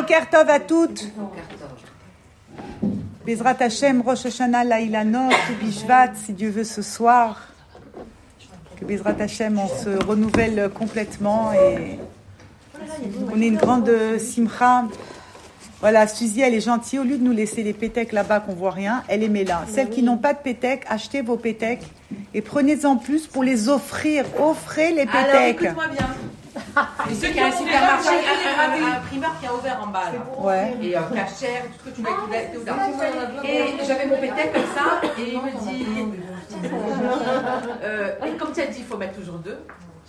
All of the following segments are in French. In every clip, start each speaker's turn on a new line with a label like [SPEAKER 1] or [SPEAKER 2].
[SPEAKER 1] Boker Tov à toutes. Bezrat Hashem, Rosh Hashanah, Laïlanot, Bishvat, si Dieu veut ce soir. Que Bezrat Hashem, on se renouvelle complètement et on est une grande simcha. Voilà, Suzy, elle est gentille. Au lieu de nous laisser les pétecs là-bas qu'on voit rien, elle les met là. Celles qui n'ont pas de pétecs, achetez vos pétecs et prenez-en plus pour les offrir. Offrez les pétecs.
[SPEAKER 2] Alors, bien. Et ceux qui ont un supermarché, un, un, primeur qui a ouvert en bas.
[SPEAKER 1] Ouais.
[SPEAKER 2] Et un cachère, tout ce que tu mets, tout là. Et j'avais mon pétec comme ça, et il me dit. Euh, et comme tu as dit, il faut mettre toujours deux.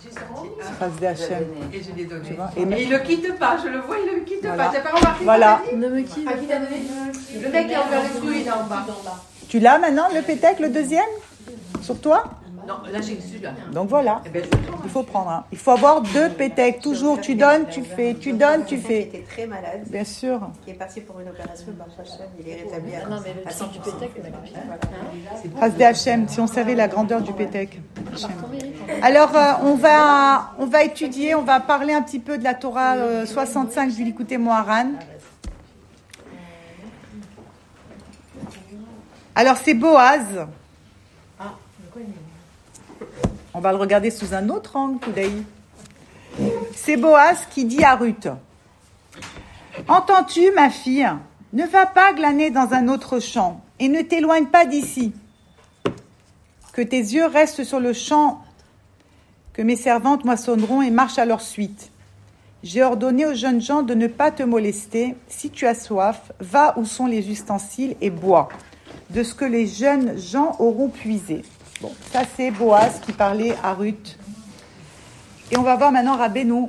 [SPEAKER 2] J'ai sorti
[SPEAKER 1] un.
[SPEAKER 2] Et je l'ai donné. Et, et, il ne quitte pas, je le vois, il ne me quitte voilà. pas. Tu n'as pas remarqué
[SPEAKER 1] Voilà.
[SPEAKER 2] Il ne me quitte pas. Le mec qui a ouvert les fruits, il est en bas.
[SPEAKER 1] Tu l'as maintenant, le pétec, le deuxième? Sur toi?
[SPEAKER 2] Non, là j'ai celui-là.
[SPEAKER 1] Donc voilà.
[SPEAKER 2] Eh ben,
[SPEAKER 1] il faut prendre. Hein. Il faut avoir deux pétecs. Toujours, tu donnes, tu fais. Tu donnes, tu fais.
[SPEAKER 3] Il était très malade.
[SPEAKER 1] Bien sûr.
[SPEAKER 3] Qui est parti pour une opération. Il est rétabli à,
[SPEAKER 4] non, mais le
[SPEAKER 3] à 100
[SPEAKER 4] du pétec,
[SPEAKER 1] Hachem, si on savait la grandeur du pétec. Alors, euh, on, va, on va étudier, on va parler un petit peu de la Torah euh, 65 du Likuté Moharan. Alors, c'est Boaz. On va le regarder sous un autre angle, Koudaï. C'est Boaz qui dit à Ruth Entends-tu, ma fille Ne va pas glaner dans un autre champ et ne t'éloigne pas d'ici. Que tes yeux restent sur le champ que mes servantes moissonneront et marchent à leur suite. J'ai ordonné aux jeunes gens de ne pas te molester. Si tu as soif, va où sont les ustensiles et bois de ce que les jeunes gens auront puisé. Ça c'est Boaz qui parlait à Ruth. Et on va voir maintenant Rabbeinu,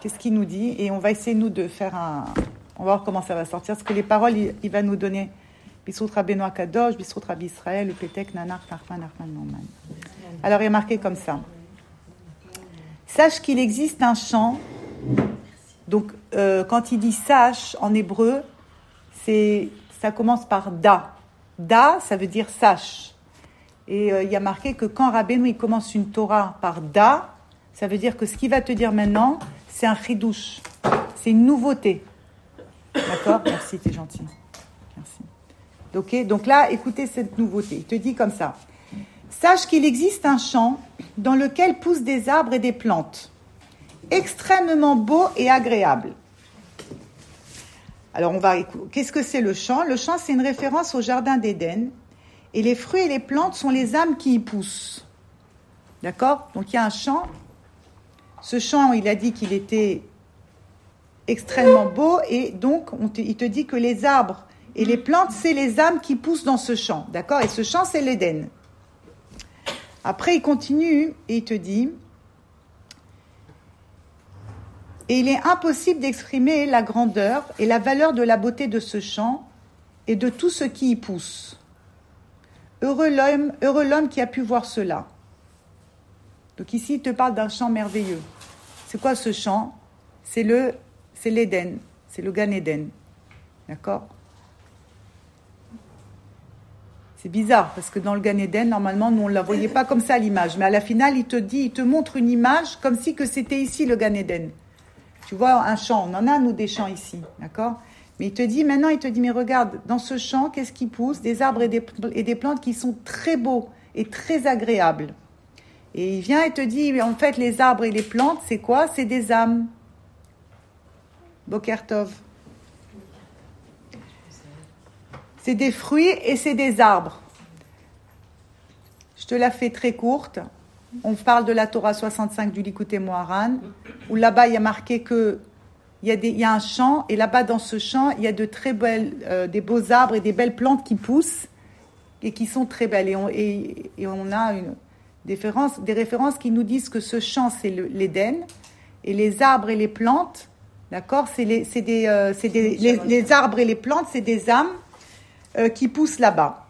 [SPEAKER 1] qu'est-ce qu'il nous dit, et on va essayer nous de faire un... On va voir comment ça va sortir, parce que les paroles, il, va nous donner. Bisrout Rabbeinu Akadosh, Bisrout Rabbi Israël, le Nanar. Alors il est comme ça. Sache qu'il existe un chant. Donc euh, quand il dit sache en hébreu, c'est ça commence par da. Da, ça veut dire sache. Et euh, il y a marqué que quand Rabbeinu il commence une Torah par da, ça veut dire que ce qu'il va te dire maintenant, c'est un chidouche. C'est une nouveauté. D'accord? Merci, t'es gentil. Merci. Ok Donc là, écoutez cette nouveauté. Il te dit comme ça. Sache qu'il existe un champ dans lequel poussent des arbres et des plantes, extrêmement beaux et agréables. Alors on va Qu'est-ce que c'est le champ? Le champ, c'est une référence au jardin d'Éden et les fruits et les plantes sont les âmes qui y poussent. D'accord? Donc il y a un champ. Ce champ, il a dit qu'il était extrêmement beau et donc il te dit que les arbres et les plantes, c'est les âmes qui poussent dans ce champ. D'accord? Et ce champ, c'est l'Éden. Après, il continue et il te dit Et il est impossible d'exprimer la grandeur et la valeur de la beauté de ce champ et de tout ce qui y pousse. Heureux l'homme, heureux l'homme qui a pu voir cela. Donc ici, il te parle d'un champ merveilleux. C'est quoi ce champ C'est le, c'est l'Éden, c'est le Gan Eden. D'accord? C'est bizarre parce que dans le Gan Eden, normalement, nous on la voyait pas comme ça l'image, mais à la finale, il te dit, il te montre une image comme si que c'était ici le Gan Eden. Tu vois un champ, on en a nous des champs ici, d'accord? Mais il te dit, maintenant, il te dit, mais regarde, dans ce champ, qu'est-ce qui pousse? Des arbres et des, plantes qui sont très beaux et très agréables. Et il vient et te dit, en fait, les arbres et les plantes, c'est quoi? C'est des âmes. Bokertov. C'est des fruits et c'est des arbres. Je te la fais très courte. On parle de la Torah 65 du Likuté Moharan, où là-bas il y a marqué que il y, a un champ, et là-bas dans ce champ, il y a de très belles, euh, des beaux arbres et des belles plantes qui poussent et qui sont très belles. Et on, a des, références, qui nous disent que ce champ, c'est l'Éden, et les arbres et les plantes, d'accord, c'est des, euh, arbres et les plantes, c'est des âmes euh, qui poussent là-bas.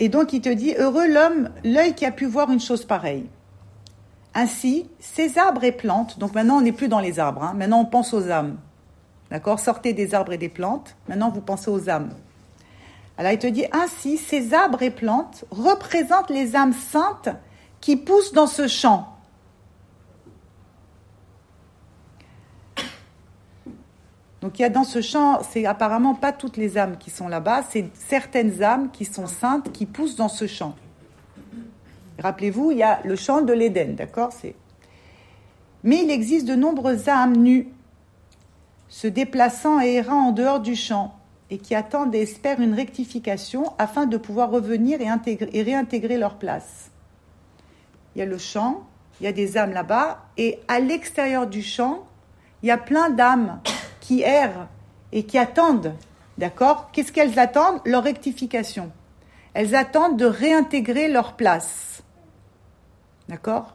[SPEAKER 1] Et donc il te dit, heureux l'homme, l'œil qui a pu voir une chose pareille. Ainsi, ces arbres et plantes, donc maintenant on n'est plus dans les arbres, hein, maintenant on pense aux âmes. D'accord? Sortez des arbres et des plantes, maintenant vous pensez aux âmes. Alors il te dit ainsi, ces arbres et plantes représentent les âmes saintes qui poussent dans ce champ. Donc il y a dans ce champ, c'est apparemment pas toutes les âmes qui sont là-bas, c'est certaines âmes qui sont saintes qui poussent dans ce champ. Rappelez-vous, il y a le champ de l'Éden, d'accord. Mais il existe de nombreuses âmes nues, se déplaçant et errant en dehors du champ, et qui attendent et espèrent une rectification afin de pouvoir revenir et, et réintégrer leur place. Il y a le champ, il y a des âmes là-bas, et à l'extérieur du champ, il y a plein d'âmes qui errent et qui attendent, d'accord Qu'est-ce qu'elles attendent? Leur rectification. Elles attendent de réintégrer leur place. D'accord?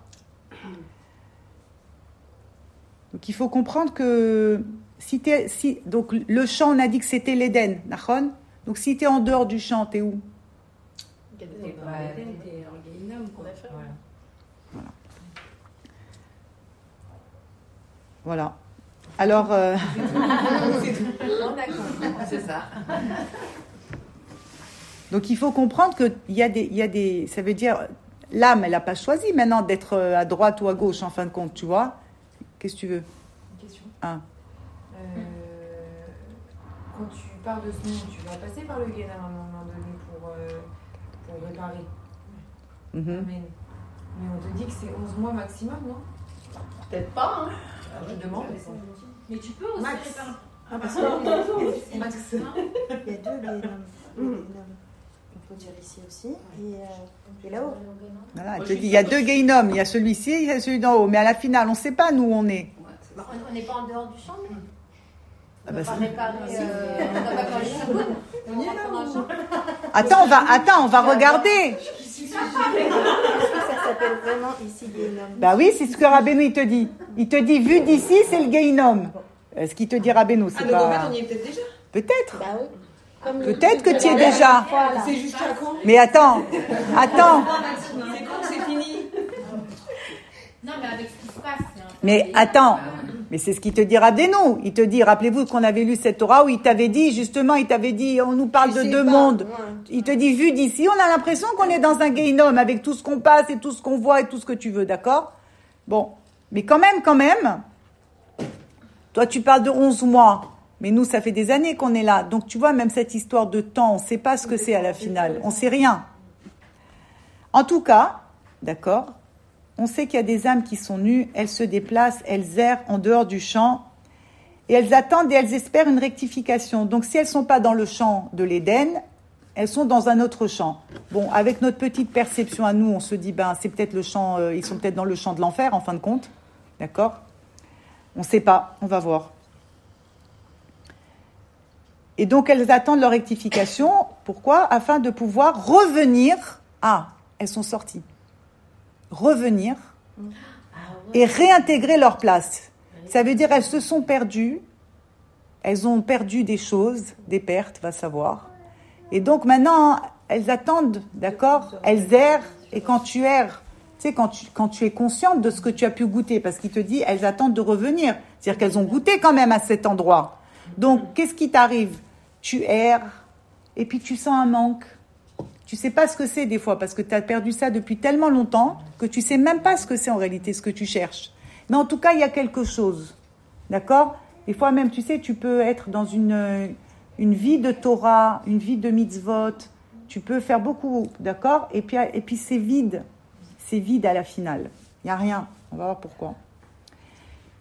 [SPEAKER 1] Donc il faut comprendre que si t'es, si, donc le champ, on a dit que c'était l'Éden, Nachon Donc si tu es en dehors du champ, t'es où?
[SPEAKER 4] Ouais.
[SPEAKER 1] Voilà. Alors, euh.
[SPEAKER 2] C'est ça.
[SPEAKER 1] donc il faut comprendre qu'il y, a des- il y a des. Ça veut dire, l'âme, elle n'a pas choisi maintenant d'être euh, à droite ou à gauche, en fin de compte, tu vois Qu'est-ce que tu veux
[SPEAKER 5] Une question.
[SPEAKER 1] Ah.
[SPEAKER 5] Euh, quand tu pars de ce monde, tu vas passer par le Guénam à un moment donné pour, euh, pour réparer.
[SPEAKER 1] Mhm.
[SPEAKER 5] Mais on te dit que c'est 11 mois maximum, non
[SPEAKER 2] Peut-être pas, hein.
[SPEAKER 5] Je demande.
[SPEAKER 4] Mais tu peux aussi
[SPEAKER 5] Max.
[SPEAKER 4] réparer.
[SPEAKER 3] Ah, parce qu'il y a-
[SPEAKER 5] Max.
[SPEAKER 3] il y a deux. Peut dire ici aussi. Et, euh, et là-haut.
[SPEAKER 1] Voilà, elle te dit, il y a deux Gaïnoms, il y a celui-ci, il y a celui d'en haut. Mais à la finale, on ne sait pas nous où on est.
[SPEAKER 4] Bah, on n'est pas en dehors du champ, mais
[SPEAKER 1] Ah
[SPEAKER 4] on
[SPEAKER 1] bah,
[SPEAKER 4] euh, On.
[SPEAKER 1] Attends, on va, attends, on va regarder.
[SPEAKER 3] Est-ce que ça s'appelle vraiment ici
[SPEAKER 1] Bah oui, c'est ce que Rabbeinu il te dit. Il te dit, vu d'ici, c'est le Gaïnom. Euh, Ce qu'il te dit Rabbeinu,
[SPEAKER 5] Ah,
[SPEAKER 1] c'est pas.
[SPEAKER 5] Gomet, on y est peut-être déjà
[SPEAKER 1] Peut-être.
[SPEAKER 3] Bah oui.
[SPEAKER 1] Peut-être que tu y es déjà.
[SPEAKER 5] C'est quand
[SPEAKER 1] Mais attends, attends.
[SPEAKER 5] C'est quand que c'est fini
[SPEAKER 4] Non, mais avec ce qui se passe. c'est un peu
[SPEAKER 1] Mais
[SPEAKER 4] des-
[SPEAKER 1] attends. Mais c'est ce qu'il te dit Rabbeinu. Il te dit, rappelez-vous qu'on avait lu cette Torah où il t'avait dit, justement, il t'avait dit, on nous parle de deux
[SPEAKER 3] pas,
[SPEAKER 1] mondes.
[SPEAKER 3] ouais.
[SPEAKER 1] Il te dit, vu d'ici, on a l'impression qu'on est dans un Gaïnom avec tout ce qu'on passe et tout ce qu'on voit et tout ce que tu veux, d'accord? Bon. Mais quand même, quand même, toi tu parles de 11 mois, mais nous ça fait des années qu'on est là. Donc tu vois, même cette histoire de temps, on ne sait pas ce que c'est à la finale. On sait rien. En tout cas, d'accord On sait qu'il y a des âmes qui sont nues, elles se déplacent, elles errent en dehors du champ et elles attendent et elles espèrent une rectification. Donc si elles ne sont pas dans le champ de l'Éden, elles sont dans un autre champ. Bon, avec notre petite perception à nous, on se dit, ben, c'est peut-être le champ, euh, ils sont peut-être dans le champ de l'enfer, en fin de compte. D'accord? On ne sait pas, on va voir. Et donc, elles attendent leur rectification. Pourquoi? Afin de pouvoir revenir. Ah, elles sont sorties. Revenir et réintégrer leur place. Ça veut dire elles se sont perdues. Elles ont perdu des choses, des pertes, va savoir. Et donc maintenant, elles attendent, d'accord? Elles errent. Et quand tu erres, tu sais, quand tu, quand tu es consciente de ce que tu as pu goûter, parce qu'il te dit, elles attendent de revenir. C'est-à-dire qu'elles ont goûté quand même à cet endroit. Donc, qu'est-ce qui t'arrive? Tu erres, et puis tu sens un manque. Tu sais pas ce que c'est des fois, parce que tu as perdu ça depuis tellement longtemps que tu sais même pas ce que c'est en réalité, ce que tu cherches. Mais en tout cas, il y a quelque chose. D'accord? Des fois même, tu sais, tu peux être dans une, une vie de Torah, une vie de mitzvot. Tu peux faire beaucoup, d'accord? Et puis, et puis c'est vide. C'est vide à la finale. Il n'y a rien. On va voir pourquoi.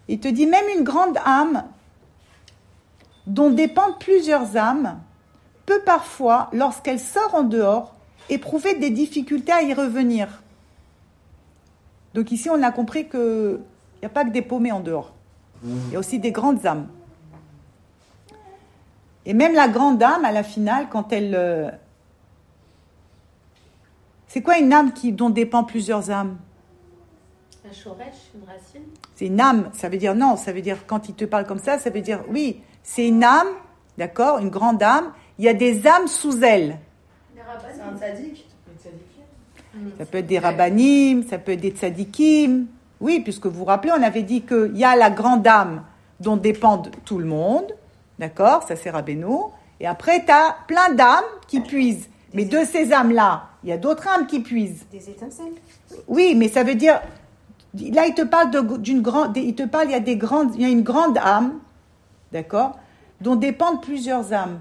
[SPEAKER 1] Il te dit même une grande âme dont dépendent plusieurs âmes peut parfois, lorsqu'elle sort en dehors, éprouver des difficultés à y revenir. Donc ici, on a compris qu'il n'y a pas que des paumés en dehors. Il y a aussi des grandes âmes. Et même la grande âme, à la finale, quand elle... euh, C'est quoi une âme qui, dont dépend plusieurs âmes?
[SPEAKER 4] Un chorèche, une racine.
[SPEAKER 1] C'est une âme, ça veut dire non, ça veut dire quand il te parle comme ça, ça veut dire oui, c'est une âme, d'accord, une grande âme, il y a des âmes sous elle.
[SPEAKER 3] C'est un tzaddik.
[SPEAKER 1] Ça peut être des rabbanim, ça peut être des tzadikim. Oui, puisque vous vous rappelez, on avait dit qu'il y a la grande âme dont dépendent tout le monde, d'accord, ça c'est Rabbeinu. Et après, tu as plein d'âmes qui puisent. Mais de ces âmes-là, il y a d'autres âmes qui puisent.
[SPEAKER 3] Des étincelles.
[SPEAKER 1] Oui, mais ça veut dire là il te parle d'une grande, il te parle il y a des grandes, il y a une grande âme, d'accord, dont dépendent plusieurs âmes.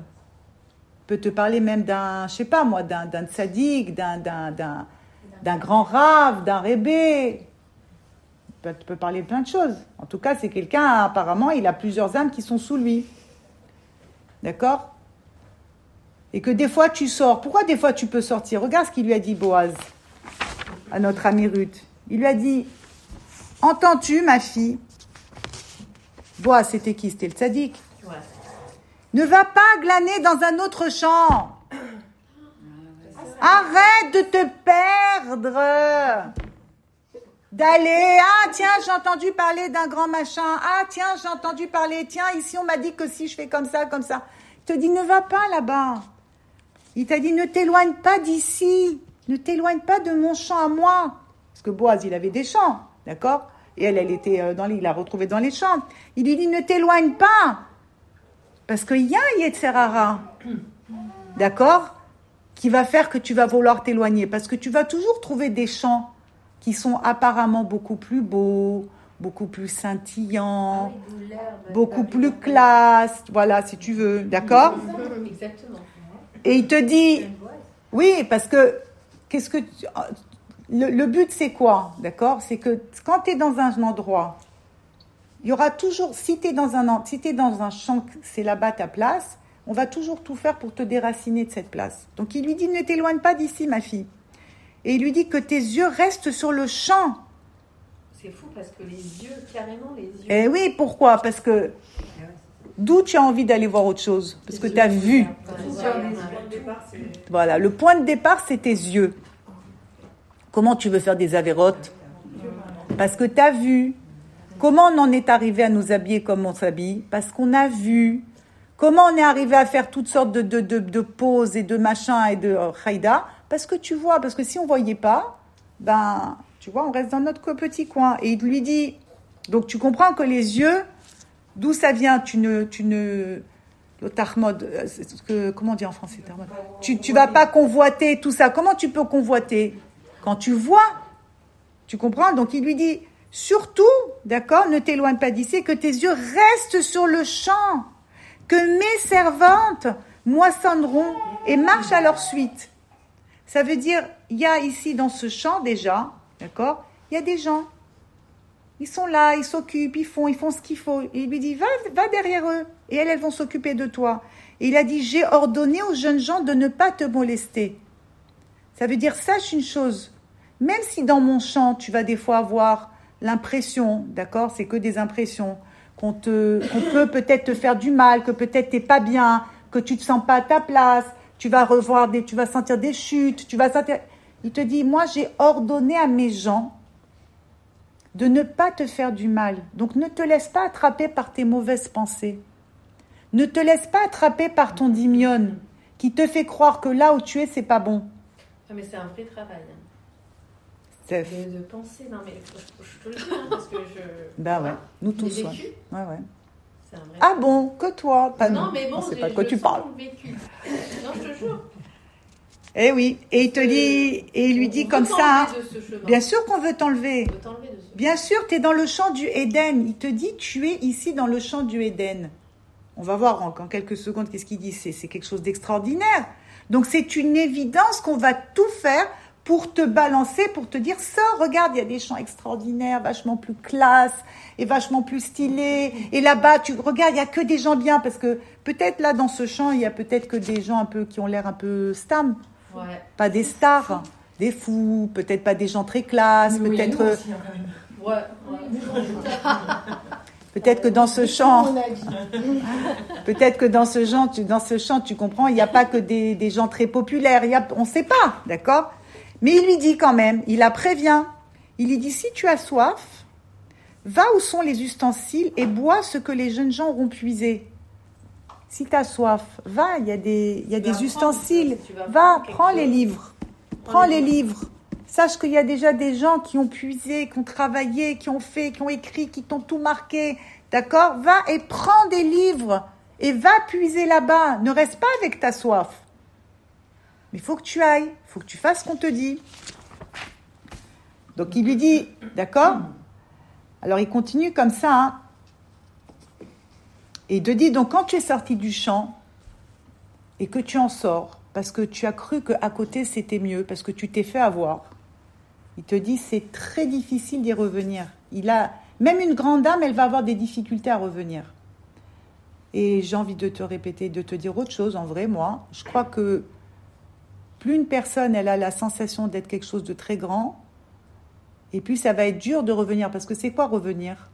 [SPEAKER 1] Peut te parler même d'un, je sais pas moi, d'un, d'un d'un, grand rave, d'un rébé. Tu peux parler de plein de choses. En tout cas, c'est quelqu'un, apparemment, il a plusieurs âmes qui sont sous lui. D'accord Et que des fois tu sors. Pourquoi des fois tu peux sortir Regarde ce qu'il lui a dit Boaz à notre amie Ruth. Il lui a dit Entends-tu, ma fille? Boaz, c'était qui? C'était le tzaddik. Ne va pas glaner dans un autre champ. Arrête de te perdre. D'aller, ah tiens, j'ai entendu parler d'un grand machin. Ah tiens, j'ai entendu parler, tiens, ici on m'a dit que si je fais comme ça, comme ça. Il te dit, ne va pas là-bas. Il t'a dit, ne t'éloigne pas d'ici. Ne t'éloigne pas de mon champ à moi. Parce que Boaz, il avait des champs, d'accord? Et elle, elle était euh, dans les, il l'a retrouvée dans les champs. Il lui dit, ne t'éloigne pas. Parce qu'il y a un Yetzerara. D'accord Qui va faire que tu vas vouloir t'éloigner. Parce que tu vas toujours trouver des champs qui sont apparemment beaucoup plus beaux, beaucoup plus scintillants, beaucoup plus classe, voilà, si tu veux, d'accord
[SPEAKER 4] Exactement.
[SPEAKER 1] Et il te dit, oui, parce que, qu'est-ce que tu- le, le but c'est quoi, d'accord? C'est que quand tu es dans un endroit, il y aura toujours, si tu es dans un, si t'es dans un champ, c'est là-bas ta place, on va toujours tout faire pour te déraciner de cette place. Donc il lui dit, ne t'éloigne pas d'ici, ma fille. Et il lui dit que tes yeux restent sur le champ.
[SPEAKER 4] C'est fou parce que les yeux, carrément les yeux.
[SPEAKER 1] Eh oui, pourquoi? Parce que d'où tu as envie d'aller voir autre chose? Parce que tu as vu. Voilà, le point de départ, c'est tes yeux. Comment tu veux faire des avérotes Parce que tu as vu. Comment on en est arrivé à nous habiller comme on s'habille Parce qu'on a vu. Comment on est arrivé à faire toutes sortes de, poses et de machins et de euh, haïda Parce que tu vois, parce que si on voyait pas, ben, tu vois, on reste dans notre petit coin. Et il lui dit, donc tu comprends que les yeux, d'où ça vient Tu ne, tu ne, tarmod, euh, comment on dit en français Tu, tu vas pas convoiter tout ça. Comment tu peux convoiter? Quand tu vois, tu comprends Donc il lui dit, surtout, d'accord, ne t'éloigne pas d'ici, que tes yeux restent sur le champ, que mes servantes moissonneront et marchent à leur suite. Ça veut dire, il y a ici dans ce champ déjà, d'accord, il y a des gens. Ils sont là, ils s'occupent, ils font, ils font ce qu'il faut. Il lui dit, va, va derrière eux. Et elles, elles vont s'occuper de toi. Et il a dit, j'ai ordonné aux jeunes gens de ne pas te molester. Ça veut dire, sache une chose. Même si dans mon champ, tu vas des fois avoir l'impression, d'accord, c'est que des impressions, qu'on peut peut-être te faire du mal, que peut-être t'es pas bien, que tu te sens pas à ta place, tu vas revoir des, tu vas sentir des chutes, tu vas sentir. Il te dit, moi j'ai ordonné à mes gens de ne pas te faire du mal. Donc ne te laisse pas attraper par tes mauvaises pensées. Ne te laisse pas attraper par ton dimion qui te fait croire que là où tu es, c'est pas bon.
[SPEAKER 4] Mais c'est un vrai travail.
[SPEAKER 1] C'est-
[SPEAKER 4] De, de penser, non mais je, te le dis hein, parce que je.
[SPEAKER 1] Bah ouais, nous tous. Ouais.
[SPEAKER 4] vécu.
[SPEAKER 1] Ouais, ouais.
[SPEAKER 4] C'est un vrai.
[SPEAKER 1] Ah bon, que toi, pas nous.
[SPEAKER 4] non mais bon, j'ai-
[SPEAKER 1] pas de quoi
[SPEAKER 4] je
[SPEAKER 1] tu parles.
[SPEAKER 4] le vécu. Non, je te jure.
[SPEAKER 1] Eh oui, et il te dit, et il lui dit comme ça. Bien sûr qu'on veut t'enlever. Bien sûr, tu es dans le champ du Éden. Il te dit, tu es ici dans le champ du Éden. On va voir en, en quelques secondes qu'est-ce qu'il dit. C'est c'est quelque chose d'extraordinaire. Donc c'est une évidence qu'on va tout faire pour te balancer, pour te dire, sors, regarde, il y a des champs extraordinaires, vachement plus classe et vachement plus stylés. Et là-bas, tu regardes, il y a que des gens bien, parce que peut-être là, dans ce champ, il y a peut-être que des gens un peu qui ont l'air un peu stam,
[SPEAKER 4] Ouais.
[SPEAKER 1] pas des stars, des fous, peut-être pas des gens très classe, peut-être... euh,
[SPEAKER 4] Ouais. ouais.
[SPEAKER 1] Peut-être que dans ce champ, peut-être que dans ce champ, tu, dans ce champ, tu comprends, il n'y a pas que des, des gens très populaires. Il y a, on ne sait pas, d'accord? Mais il lui dit quand même, il la prévient. Il lui dit si tu as soif, va où sont les ustensiles et bois ce que les jeunes gens auront puisé. Si tu as soif, va, il y a des, il y a des ustensiles. Va, prends les
[SPEAKER 4] chose.
[SPEAKER 1] livres.
[SPEAKER 4] Prends
[SPEAKER 1] Prends
[SPEAKER 4] les
[SPEAKER 1] les livres. Sache qu'il y a déjà des gens qui ont puisé, qui ont travaillé, qui ont fait, qui ont écrit, qui t'ont tout marqué. D'accord? Va et prends des livres et va puiser là-bas. Ne reste pas avec ta soif. Mais il faut que tu ailles. Il faut que tu fasses ce qu'on te dit. Donc il lui dit, d'accord? Alors il continue comme ça. hein. Et il te dit, donc quand tu es sorti du champ et que tu en sors, parce que tu as cru qu'à côté c'était mieux, parce que tu t'es fait avoir, il te dit, c'est très difficile d'y revenir. Il a, même une grande âme, elle va avoir des difficultés à revenir. Et j'ai envie de te répéter, de te dire autre chose. En vrai, moi, je crois que plus une personne, elle a la sensation d'être quelque chose de très grand, et plus ça va être dur de revenir. Parce que c'est quoi revenir?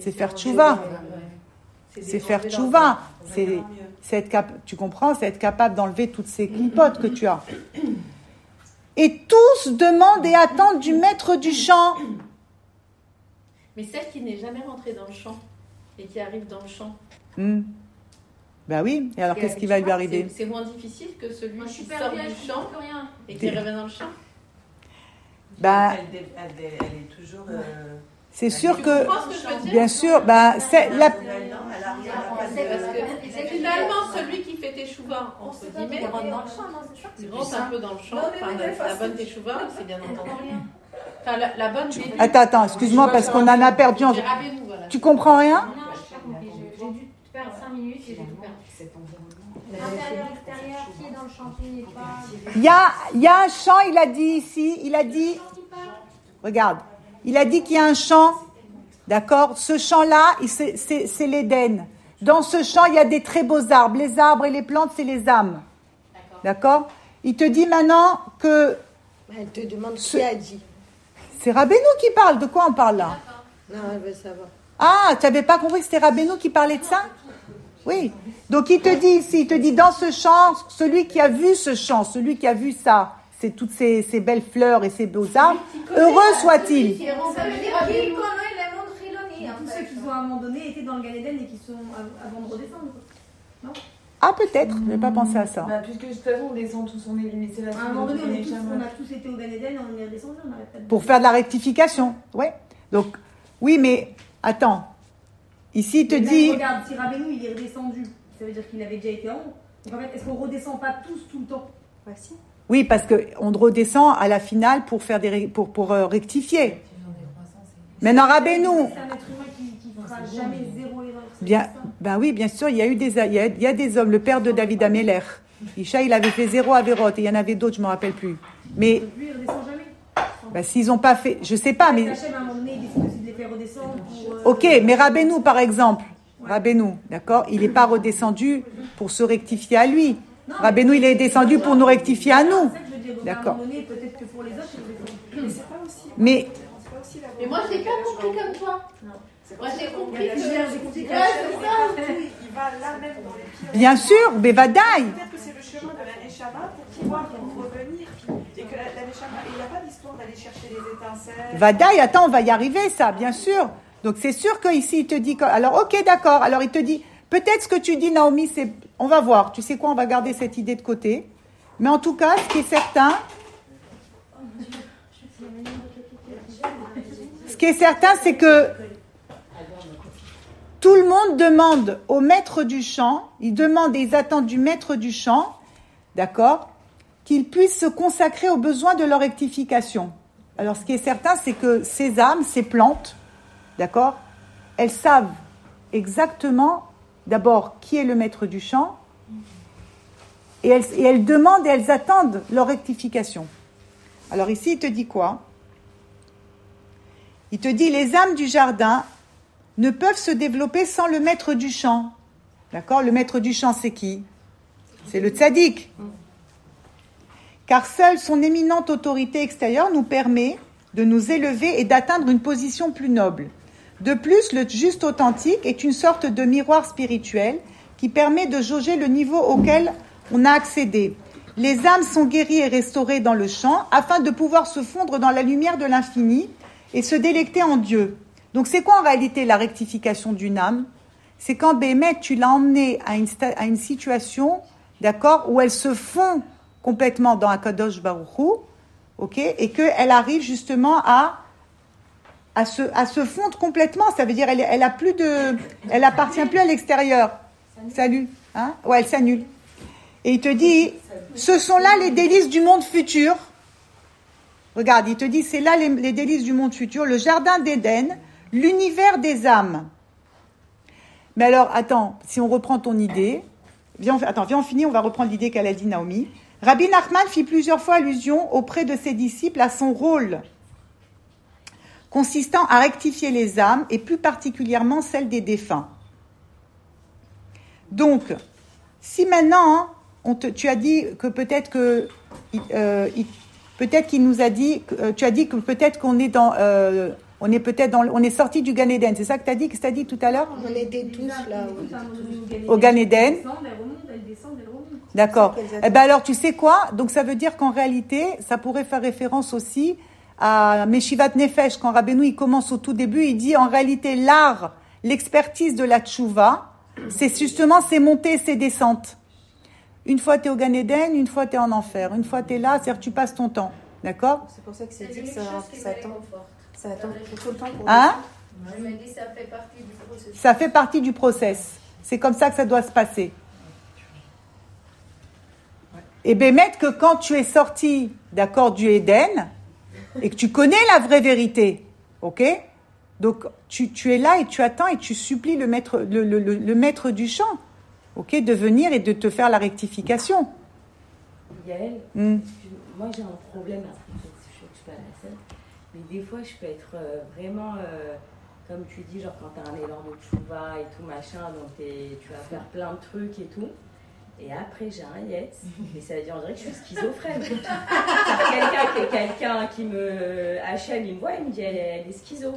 [SPEAKER 1] C'est faire tchouva. C'est faire tchouva. C'est c'est être cap- tu comprends, c'est être capable d'enlever toutes ces clipotes que tu as. Et tous demandent et attendent du maître du chant.
[SPEAKER 4] Mais celle qui n'est jamais rentrée dans le champ et qui arrive dans le champ.
[SPEAKER 1] Hmm. Ben oui, et alors qu'est-ce qui
[SPEAKER 4] tu
[SPEAKER 1] va lui arriver
[SPEAKER 4] c'est- moins difficile que celui
[SPEAKER 6] Moi, je suis
[SPEAKER 4] qui sort du champ
[SPEAKER 6] rien.
[SPEAKER 4] et qui revient dans le champ.
[SPEAKER 1] Ben,
[SPEAKER 7] elle, est toujours. euh,
[SPEAKER 1] c'est sûr que, bien sûr, ben, c'est la,
[SPEAKER 4] finalement, celui qui fait teshuva, entre guillemets,
[SPEAKER 6] Il rentre dans le champ, non, c'est sûr que
[SPEAKER 4] il rentre un peu dans le champ.
[SPEAKER 2] Mais mais
[SPEAKER 4] la,
[SPEAKER 2] mais
[SPEAKER 4] bonne teshuva, c'est bien entendu. Enfin, la, bonne
[SPEAKER 1] attends, attends, excuse-moi parce qu'on en a perdu. Tu comprends rien
[SPEAKER 6] Non, j'ai pas compris. Je- J'ai dû perdre 5 minutes et j'ai tout perdu. Intérieur, extérieur, qui est dans le champ, qui n'est pas.
[SPEAKER 1] Il y a, il y a un champ, il a dit ici, il a dit, regarde, il a dit qu'il y a un champ, d'accord Ce champ-là, c'est- c'est c'est l'Éden. Dans ce champ, il y a des très beaux arbres. Les arbres et les plantes, c'est les âmes. D'accord Il te dit maintenant que
[SPEAKER 3] Elle te demande
[SPEAKER 1] Ce-
[SPEAKER 3] qui a dit.
[SPEAKER 1] c'est Rabbeinu qui parle. De quoi on parle là?
[SPEAKER 3] Non, elle veut savoir.
[SPEAKER 1] Ah, tu n'avais pas compris que c'était Rabbeinu qui parlait de ça? Oui. Donc il te dit ici, il te dit dans ce champ, celui qui a vu ce champ, celui qui a vu ça, c'est toutes ces, ces belles fleurs et ces beaux arbres, heureux soit-il.
[SPEAKER 8] Tous ceux qui sont à un moment donné étaient dans le Gan Eden et qui sont av- avant de redescendre. quoi.
[SPEAKER 1] Ah peut-être, je n'ai pas pensé à ça.
[SPEAKER 5] Bah, puisque de toute façon, on descend tous, on est la
[SPEAKER 8] À un moment donné, on, est tous, on a tous été au Gan Eden et on est redescendu, on n'arrête pas de
[SPEAKER 1] Pour faire de la rectification. Ouais. Donc, oui, mais attends. Ici, il te dit.
[SPEAKER 8] Regarde, si Rabbeinu il est redescendu, ça veut dire qu'il avait déjà été en haut. Donc en fait, est-ce qu'on redescend pas tous tout le temps
[SPEAKER 3] Voici.
[SPEAKER 1] Oui, parce qu'on redescend à la finale pour, faire des, ré- pour, pour euh, rectifier. Maintenant, Rabbeinu.
[SPEAKER 8] C'est un être humain qui, qui fera jamais zéro erreur. c'est
[SPEAKER 1] Bien, ben oui, bien sûr, il y a eu des, il y a, il y a des hommes. Le père de David Ameller, Isha, il avait fait zéro Averot, et il y en avait d'autres, je me rappelle plus. Mais
[SPEAKER 8] Lui, il redescend jamais.
[SPEAKER 1] ben, s'ils n'ont pas fait, je sais pas, mais
[SPEAKER 8] redescendre pour. euh,
[SPEAKER 1] ok. Mais Rabbeinu, par exemple, Rabbeinu, d'accord, il n'est pas redescendu pour se rectifier à lui.
[SPEAKER 8] Non,
[SPEAKER 1] Rabbeinu, il est descendu pour nous rectifier à nous. D'accord.
[SPEAKER 8] moment donné, peut-être que pour les autres, il redescend.
[SPEAKER 1] Mais
[SPEAKER 4] Mais moi, je l'ai pas compris comme toi. Moi, j'ai compris que.
[SPEAKER 8] J'ai compris que-
[SPEAKER 4] Ouais, c'est ça.
[SPEAKER 7] Il va là même dans les pires.
[SPEAKER 1] bien sûr, Bevadaï.
[SPEAKER 7] Chemin de la Neshama pour pouvoir revenir. Et que la, la Neshama, il n'y a pas d'histoire d'aller chercher les étincelles.
[SPEAKER 1] Vadaï, attends, on va y arriver, ça, bien sûr. Donc c'est sûr qu'ici, il te dit... Alors, ok, d'accord. Alors, il te dit, peut-être ce que tu dis, Naomi, c'est... On va voir. Tu sais quoi, on va garder cette idée de côté. Mais en tout cas, ce qui est certain... Ce qui est certain, c'est que tout le monde demande au maître du chant, ils demandent et ils attendent du maître du chant, d'accord, qu'ils puissent se consacrer aux besoins de leur rectification. Alors, ce qui est certain, c'est que ces âmes, ces plantes, d'accord, elles savent exactement, d'abord, qui est le maître du chant, et elles, et elles demandent et elles attendent leur rectification. Alors ici, il te dit quoi? Il te dit, les âmes du jardin ne peuvent se développer sans le maître du champ. D'accord? Le maître du champ, c'est qui? C'est le tzaddik. Car seule son éminente autorité extérieure nous permet de nous élever et d'atteindre une position plus noble. De plus, le juste authentique est une sorte de miroir spirituel qui permet de jauger le niveau auquel on a accédé. Les âmes sont guéries et restaurées dans le champ afin de pouvoir se fondre dans la lumière de l'infini et se délecter en Dieu. Donc c'est quoi en réalité la rectification d'une âme? C'est quand Bémet, tu l'as emmenée à une situation, d'accord, où elle se fond complètement dans Akadosh Baruch Hu, ok, et qu'elle arrive justement à se, fondre complètement. Ça veut dire elle, elle a plus de, elle appartient plus à l'extérieur. Salut, hein? Ouais, elle s'annule. Et il te dit, ce sont là les délices du monde futur. Regarde, il te dit, c'est là les délices du monde futur, le jardin d'Éden, l'univers des âmes. Mais alors, attends, si on reprend ton idée, viens, attends, viens, on finit, on va reprendre l'idée qu'elle a dit Naomi. Rabbi Nachman fit plusieurs fois allusion auprès de ses disciples à son rôle, consistant à rectifier les âmes et plus particulièrement celles des défunts. Donc, si maintenant, hein, tu as dit que peut-être que, euh, peut-être qu'il nous a dit, euh, tu as dit que peut-être qu'on est dans, euh, on est peut-être dans, on est sorti du Gan Eden. C'est ça que tu as dit, que tu as dit tout à l'heure
[SPEAKER 3] On était tous là.
[SPEAKER 1] Au Gan Eden. D'accord. Eh ben alors, tu sais quoi? Donc ça veut dire qu'en réalité, ça pourrait faire référence aussi à Meshivat Nefesh, quand Rabbeinu il commence au tout début, il dit en réalité l'art, l'expertise de la tchouva, c'est justement ces montées, ces descentes. Une fois tu es au Gan Eden, une fois tu es en enfer, une fois tu es là, c'est-à-dire tu passes ton temps. D'accord?
[SPEAKER 3] C'est pour ça que c'est dit que ça, ça attend. Ça attend tout le temps pour.
[SPEAKER 1] Hein
[SPEAKER 4] Je me dis, ça fait partie du processus.
[SPEAKER 1] Ça fait partie du process. C'est comme ça que ça doit se passer. Et bien, mettre que quand tu es sorti, d'accord, du Éden, et que tu connais la vraie vérité, ok? Donc, tu, tu es là et tu attends et tu supplies le maître, le, le- le- le maître du chant, ok, de venir et de te faire la rectification.
[SPEAKER 9] Yael,
[SPEAKER 1] Hmm.
[SPEAKER 9] moi j'ai un problème, je sais que je suis pas la seule, mais des fois je peux être euh, vraiment, euh, comme tu dis, genre quand tu as un élan de chouva et tout machin, donc t'es- tu vas faire plein de trucs et tout. Et après j'ai un yes, mais ça veut dire on dirait que je suis schizophrène. Quelqu'un qui est quelqu'un qui me HM, il me voit, il me dit elle, est- elle est schizo.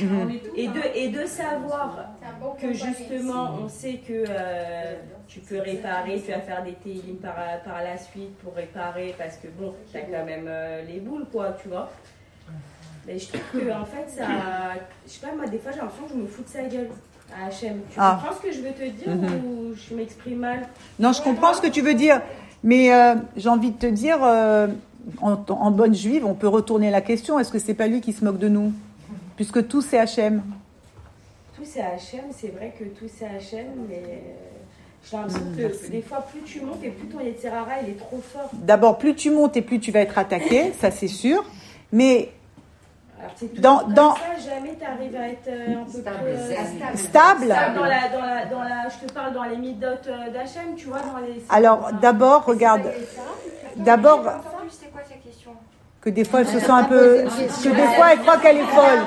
[SPEAKER 1] Mhm.
[SPEAKER 9] Et de, et de savoir
[SPEAKER 4] bon
[SPEAKER 9] que justement on sait que euh, tu peux réparer, tu vas faire des télim par, par la suite pour réparer parce que bon, t'as quand même euh, les boules quoi, tu vois. Mais je trouve que en fait ça, je sais pas moi des fois j'ai l'impression que je me fous de sa gueule à HM. Tu
[SPEAKER 1] Ah.
[SPEAKER 9] comprends ce que je veux te dire
[SPEAKER 1] Mhm.
[SPEAKER 9] ou je m'exprime mal?
[SPEAKER 1] Non, je comprends ce que tu veux dire, mais euh, j'ai envie de te dire, euh, en, en bonne juive, on peut retourner la question. Est-ce que c'est pas lui qui se moque de nous? Puisque tout c'est HM.
[SPEAKER 9] Tout c'est HM, c'est vrai que tout c'est HM, mais euh, j'ai l'impression que des fois plus tu montes et plus ton Yetzirara il est trop fort.
[SPEAKER 1] D'abord, plus tu montes et plus tu vas être attaqué, ça c'est sûr. Mais Dans-
[SPEAKER 9] ça, jamais t'arrives à être euh, un peu
[SPEAKER 2] Stable,
[SPEAKER 9] plus euh,
[SPEAKER 2] zen.
[SPEAKER 1] stable.
[SPEAKER 9] stable dans la, dans la, dans la, je te parle dans les midotes euh, d'Hachem, tu vois, dans les.
[SPEAKER 1] Alors d'abord, regarde, d'abord
[SPEAKER 7] C'était quoi sa question
[SPEAKER 1] que des fois elle se sent un peu, que des fois elle croit qu'elle est folle.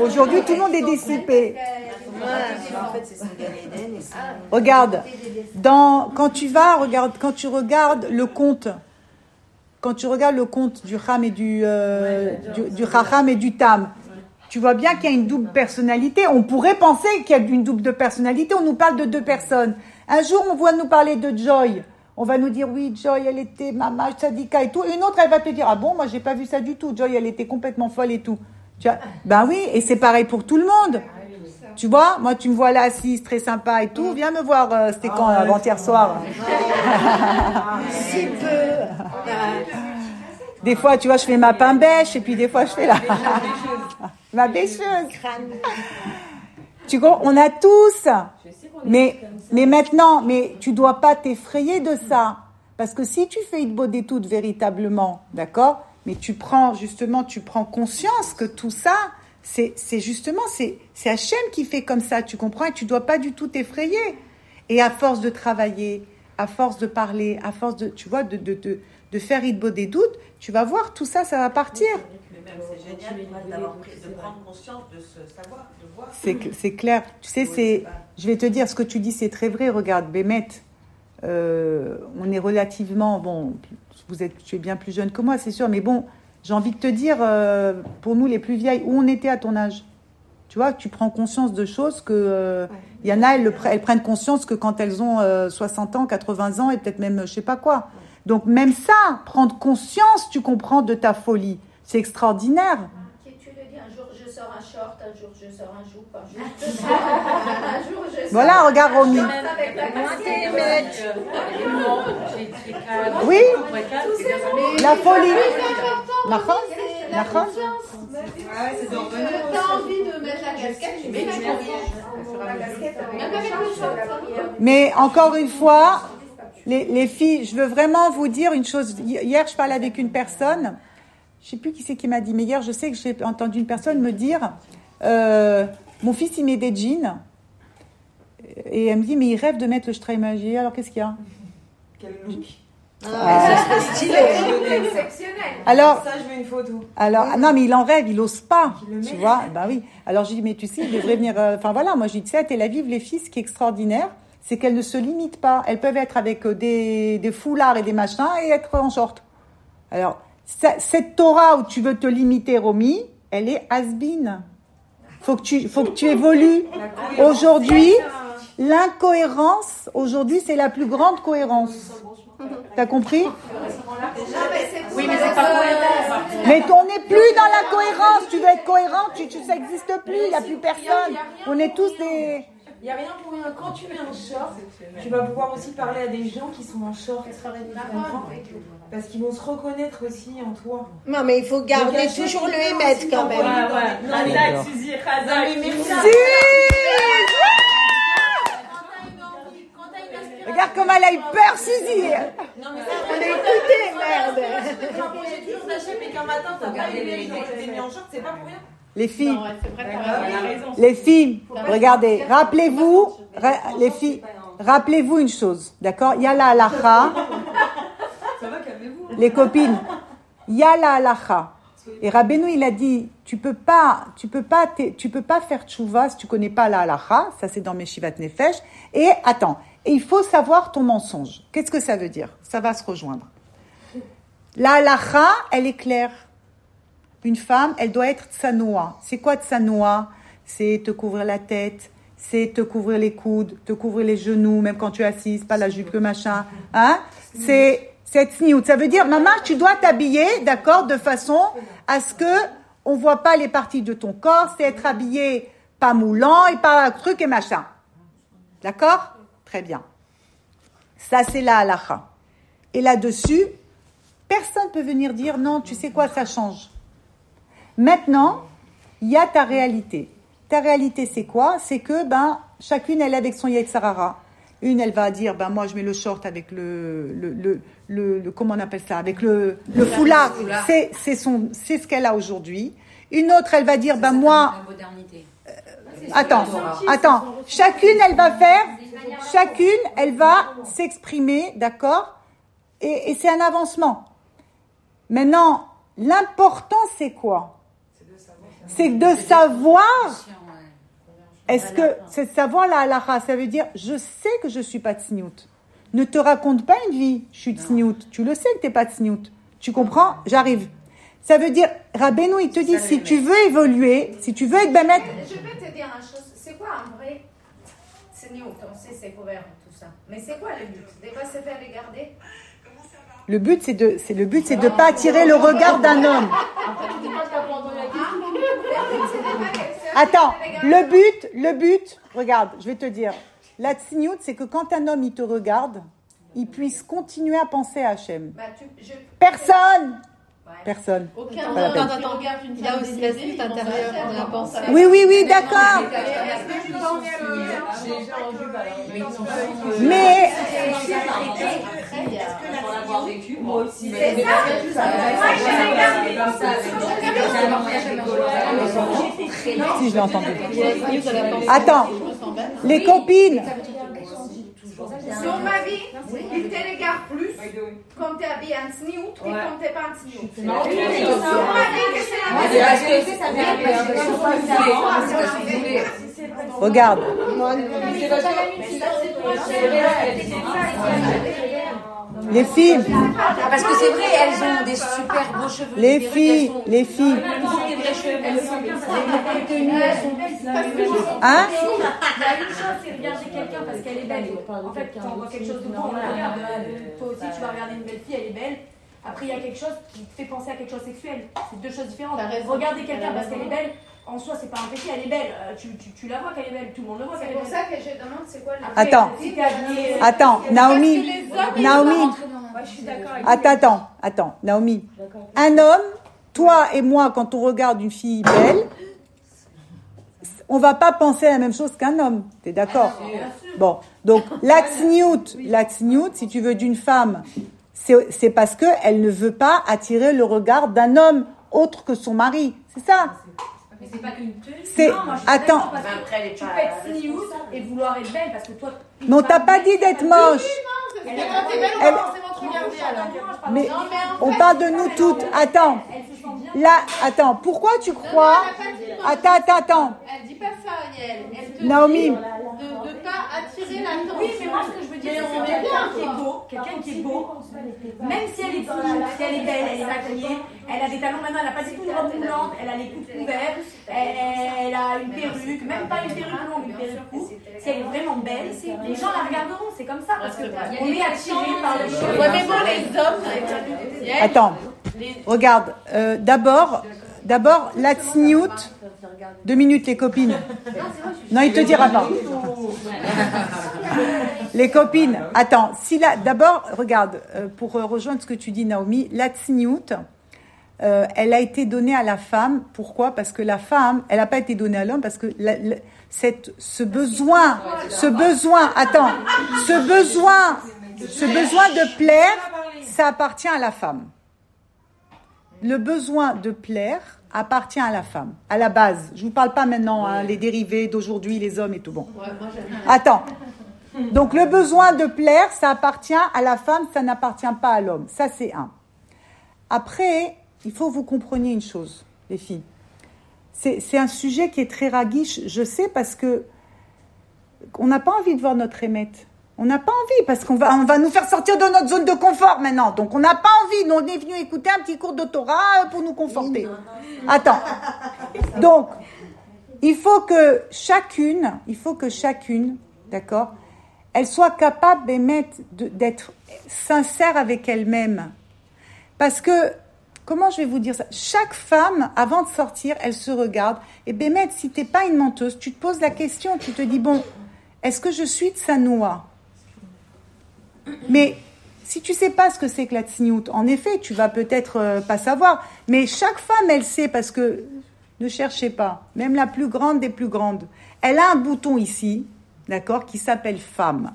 [SPEAKER 1] Aujourd'hui, tout le monde est dissipé. Regarde, dans, quand tu vas, regarde, quand tu regardes le conte, quand tu regardes le conte du Ram et du, euh, du, du Chacham et du Tam, tu vois bien qu'il y a une double personnalité. On pourrait penser qu'il y a une double de personnalité. On nous parle de deux personnes. Un jour, on voit nous parler de Joy. On va nous dire, oui, Joy, elle était maman, sadika et tout. Une autre, elle va te dire, ah bon, moi, j'ai pas vu ça du tout. Joy, elle était complètement folle et tout. Tu vois? Ben oui, et c'est pareil pour tout le monde. Tu vois, moi, tu me vois là assise, très sympa et tout. Viens me voir, euh, c'était quand, avant-hier soir.
[SPEAKER 3] Si peu.
[SPEAKER 1] Des fois, tu vois, je fais ma pain bêche et puis des fois, je fais la... ma bêcheuse. Tu vois, on a tous. Mais, mais maintenant, mais tu dois pas t'effrayer de ça. Parce que si tu fais une beauté toute véritablement, d'accord Mais tu prends, justement, tu prends conscience que tout ça, c'est c'est justement, c'est c'est Hachem qui fait comme ça, tu comprends Et tu dois pas du tout t'effrayer. Et à force de travailler, à force de parler, à force de, tu vois, de, de, de, de faire Idbo des doutes, tu vas voir, tout ça, ça va partir.
[SPEAKER 7] C'est génial moi, d'avoir pris- de prendre conscience de ce savoir, de voir.
[SPEAKER 1] C'est c'est clair. Tu sais, c'est. Je vais te dire, ce que tu dis, c'est très vrai. Regarde, Bémet, euh, on est relativement. Bon, vous êtes, tu es bien plus jeune que moi, c'est sûr, mais bon, j'ai envie de te dire, euh, pour nous les plus vieilles, où on était à ton âge Tu vois, tu prends conscience de choses que. euh, Il y en a, elles, le elles prennent conscience que quand elles ont euh, 60 ans, 80 ans et peut-être même je sais pas quoi. Donc, même ça, prendre conscience, tu comprends, de ta folie. C'est extraordinaire.
[SPEAKER 4] Qui tu le dis, un jour je sors un jour je sors un jour je sors un jour je sors
[SPEAKER 1] Voilà, regarde Romy.
[SPEAKER 4] short avec la.
[SPEAKER 1] Oui, la folie. Nachon
[SPEAKER 4] T'as envie de mettre la casquette, tu mets la.
[SPEAKER 1] Mais encore une fois, les, les filles, je veux vraiment vous dire une chose. Hi- Hier, je parlais avec une personne. Je sais plus qui c'est qui m'a dit, mais hier, je sais que j'ai entendu une personne me dire, euh, Mon fils, il met des jeans. Et elle me dit, mais il rêve de mettre le dit, alors qu'est-ce qu'il y a
[SPEAKER 5] Quel look.
[SPEAKER 1] Ah.
[SPEAKER 5] Exceptionnel.
[SPEAKER 1] Alors-
[SPEAKER 5] Ça, je veux une photo.
[SPEAKER 1] Alors, ah non, mais il en rêve, il ose pas. Tu vois Ben oui. Alors, j'ai dit, mais tu sais, il devrait venir. euh, Enfin, voilà, moi, j'ai dit, tu sais, à Tel Aviv, les filles, ce qui est extraordinaire, c'est qu'elles ne se limitent pas. Elles peuvent être avec euh, des, des foulards et des machins et être en short. Alors, ça- cette Torah où tu veux te limiter, Romy, elle est has-been. Faut que tu, faut que tu évolues. Aujourd'hui, l'incohérence, aujourd'hui, c'est la plus grande cohérence. T'as compris
[SPEAKER 2] Oui, mais c'est pas cohérent.
[SPEAKER 1] Mais on n'est plus dans la cohérence. Tu veux être cohérent, tu, tu, ça n'existe plus. Il n'y a plus personne. On est tous des.
[SPEAKER 5] Il n'y a rien pour rien. Quand tu mets un short, tu vas pouvoir aussi parler à des gens qui sont en short. Parce qu'ils vont se reconnaître aussi en toi.
[SPEAKER 3] Non, mais il faut garder toujours le émettre quand
[SPEAKER 5] Ouais,
[SPEAKER 3] même.
[SPEAKER 5] ouais. Non, mais
[SPEAKER 1] D'accord.
[SPEAKER 5] Suzy.
[SPEAKER 1] Regarde comme elle a eu peur, Suzy.
[SPEAKER 5] Non, mais ça,
[SPEAKER 3] Mais écoutez, merde.
[SPEAKER 5] Quand j'ai toujours d'achète et qu'un matin, t'as pas aimé quand tu t'es mis en short, c'est pas pour rien.
[SPEAKER 1] Les filles,
[SPEAKER 4] Non, ouais, c'est vrai, t'as raison.
[SPEAKER 1] les filles, regardez, rappelez-vous, ra- les filles, rappelez-vous une chose, d'accord? Il y a la
[SPEAKER 5] calmez-vous.
[SPEAKER 1] Les copines, il y a la halacha. Et Rabbeinu, il a dit, tu peux pas, tu peux pas, tu peux pas faire tchouva si tu connais pas la halacha. Ça, c'est dans Meshivat Nefesh. Et attends, et il faut savoir ton mensonge. Qu'est-ce que ça veut dire? Ça va se rejoindre. La halacha, elle est claire. Une femme, elle doit être tsanoa. C'est quoi tsanoa C'est te couvrir la tête, c'est te couvrir les coudes, te couvrir les genoux, même quand tu es assise, pas la jupe, le machin. Hein? C'est c'est tsniout. Ça veut dire, maman, tu dois t'habiller, d'accord, de façon à ce que on voit pas les parties de ton corps. C'est être habillé pas moulant et pas truc et machin. D'accord? Très bien. Ça, c'est la halacha. Et là-dessus, personne peut venir dire non, tu sais quoi, ça change. Maintenant, il y a ta réalité. Ta réalité, c'est quoi? C'est que ben, chacune, elle est avec son Yetzarara. Une, elle va dire, ben moi, je mets le short avec le, le, le, le- le- comment on appelle ça, avec le, le foulard. C'est, c'est son, c'est ce qu'elle a aujourd'hui. Une autre, elle va dire, ben moi,
[SPEAKER 2] La modernité.
[SPEAKER 1] attends, attends. Chacune, elle va faire, chacune, elle va s'exprimer, d'accord? Et, et c'est un avancement. Maintenant, l'important, c'est quoi? C'est de savoir est-ce que c'est savoir la halakha Ça veut dire, je sais que je suis pas tsniout. Ne te raconte pas une vie, je suis tsniout. Tu le sais que tu n'es pas tsniout. Tu comprends? J'arrive. Ça veut dire, Rabbeinu, il te dit, si tu veux évoluer, si tu veux être ben
[SPEAKER 6] Je peux te dire une chose, c'est quoi un vrai tsniout On sait c'est couvert tout ça. Mais c'est quoi le but? Des fois, c'est faire les garder
[SPEAKER 1] le but, c'est de, c'est le but, c'est de pas attirer le regard d'un homme. Attends, le but, le but, regarde, je vais te dire, la tsniout, c'est que quand un homme, il te regarde, il puisse continuer à penser à Hachem.
[SPEAKER 6] Bah, tu, je,
[SPEAKER 1] Personne. Personne.
[SPEAKER 4] Aucun
[SPEAKER 1] Pas la peine.
[SPEAKER 10] Il y a aussi l'aspect intérieur
[SPEAKER 4] pense
[SPEAKER 10] pensée.
[SPEAKER 4] à
[SPEAKER 1] Oui, oui, oui, d'accord. Mais, si je l'ai entendu. Attends, les copines,
[SPEAKER 6] Sur ma vie, il te regarde plus quand tu es habillé en sniout que quand tu n'es pas en sniout. Sur ma vie, que c'est la même
[SPEAKER 1] regarde. Les filles,
[SPEAKER 2] Parce que c'est vrai, elles ont des super beaux cheveux.
[SPEAKER 1] les filles, les filles.
[SPEAKER 2] elles sont- des vrais cheveux. Elles sont
[SPEAKER 1] Hein
[SPEAKER 8] Il y a une chose, c'est regarder quelqu'un parce qu'elle est belle. En fait, quand on voit quelque chose de beau, on la regarde. euh, Toi aussi, tu vas regarder une belle fille, elle est belle. Après, il y a quelque chose qui te fait penser à quelque chose sexuel. C'est deux choses différentes. Regarder quelqu'un parce qu'elle est belle, en soi, c'est pas un péché, elle est belle. Euh, Tu, tu, tu la vois qu'elle est belle, tout le monde le voit qu'elle
[SPEAKER 6] C'est
[SPEAKER 8] est
[SPEAKER 6] pour
[SPEAKER 8] belle.
[SPEAKER 6] ça que je demande c'est quoi le
[SPEAKER 1] Attends.
[SPEAKER 8] habillée-
[SPEAKER 1] Attends, Naomi, Naomi,
[SPEAKER 8] Ouais, je suis d'accord avec
[SPEAKER 1] attends, attends, attends, Naomi. Un homme, toi et moi, quand on regarde une fille belle, on va pas penser à la même chose qu'un homme. T'es d'accord Bon, donc la tsniout, la tsniout, si tu veux, d'une femme, c'est c'est parce que elle ne veut pas attirer le regard d'un homme autre que son mari. C'est ça
[SPEAKER 8] Mais c'est pas qu'une tenue.
[SPEAKER 1] C'est-
[SPEAKER 8] Non, moi, je suis
[SPEAKER 1] attends.
[SPEAKER 8] d'accord, parce que
[SPEAKER 9] Après, elle est
[SPEAKER 8] Tu
[SPEAKER 9] pas
[SPEAKER 8] peux être sneaky et vouloir être belle parce que toi.
[SPEAKER 1] Mais on t'a pas dit d'être moche.
[SPEAKER 8] Elle
[SPEAKER 4] Mais quand t'es belle, on
[SPEAKER 1] Elle-
[SPEAKER 4] va forcément te regarder alors.
[SPEAKER 1] Mais
[SPEAKER 4] Non, mais en
[SPEAKER 1] on
[SPEAKER 4] fait,
[SPEAKER 1] parle de nous toutes. Attends.
[SPEAKER 8] Elle se sent bien.
[SPEAKER 1] Là, attends. Pourquoi tu crois Attends, attends, attends.
[SPEAKER 4] Elle dit pas ça, Ariel. Elle te
[SPEAKER 1] Naomi.
[SPEAKER 4] dit attirer l'attention.
[SPEAKER 8] Oui, mais moi ce que je veux dire, c'est quelqu'un
[SPEAKER 4] bien,
[SPEAKER 8] qui est beau, quelqu'un qui est beau, même si elle est si elle est belle, elle est maquillée, elle a des talons maintenant, elle n'a pas du tout une robe moulante, elle a les coups couverts, elle, a une perruque, même pas une perruque longue, une perruque courte. Si elle est vraiment belle, les gens la regarderont, c'est comme ça, parce qu'on est attiré par le cheveu.
[SPEAKER 4] Ouais, mais bon, les hommes.
[SPEAKER 1] Attends. Regarde. euh, d'abord, d'abord, la tsniout. Deux minutes, les copines. Non, il te dira pas. Les copines, attends, si là, d'abord, regarde, euh, pour euh, rejoindre ce que tu dis, Naomi, la tsniout, euh, elle a été donnée à la femme. Pourquoi? Parce que la femme, elle n'a pas été donnée à l'homme, parce que la- la- cette, ce besoin, ce besoin, attends, ce besoin, ce besoin de plaire, ça appartient à la femme. Le besoin de plaire appartient à la femme, à la base. Je vous parle pas maintenant, hein, les dérivés d'aujourd'hui, les hommes et tout bon. Attends. Donc le besoin de plaire, ça appartient à la femme, ça n'appartient pas à l'homme. Ça, c'est un. Après, il faut que vous compreniez une chose, les filles. C'est c'est un sujet qui est très raguiche, je sais, parce que on n'a pas envie de voir notre émette. On n'a pas envie, parce qu'on va, nous faire sortir de notre zone de confort maintenant. Donc on n'a pas envie. Nous, on est venu écouter un petit cours de pour nous conforter. Attends. Donc, il faut que chacune, il faut que chacune, d'accord, elle soit capable d'être sincère avec elle-même. Parce que, comment je vais vous dire ça? Chaque femme, avant de sortir, elle se regarde. Et Bémet, si t'es pas une menteuse, tu te poses la question, tu te dis, bon, est-ce que je suis de sa noix? Mais si tu sais pas ce que c'est que la tsniout, en effet, tu vas peut-être euh, pas savoir. Mais chaque femme, elle sait parce que ne cherchez pas. Même la plus grande des plus grandes, elle a un bouton ici, d'accord, qui s'appelle femme.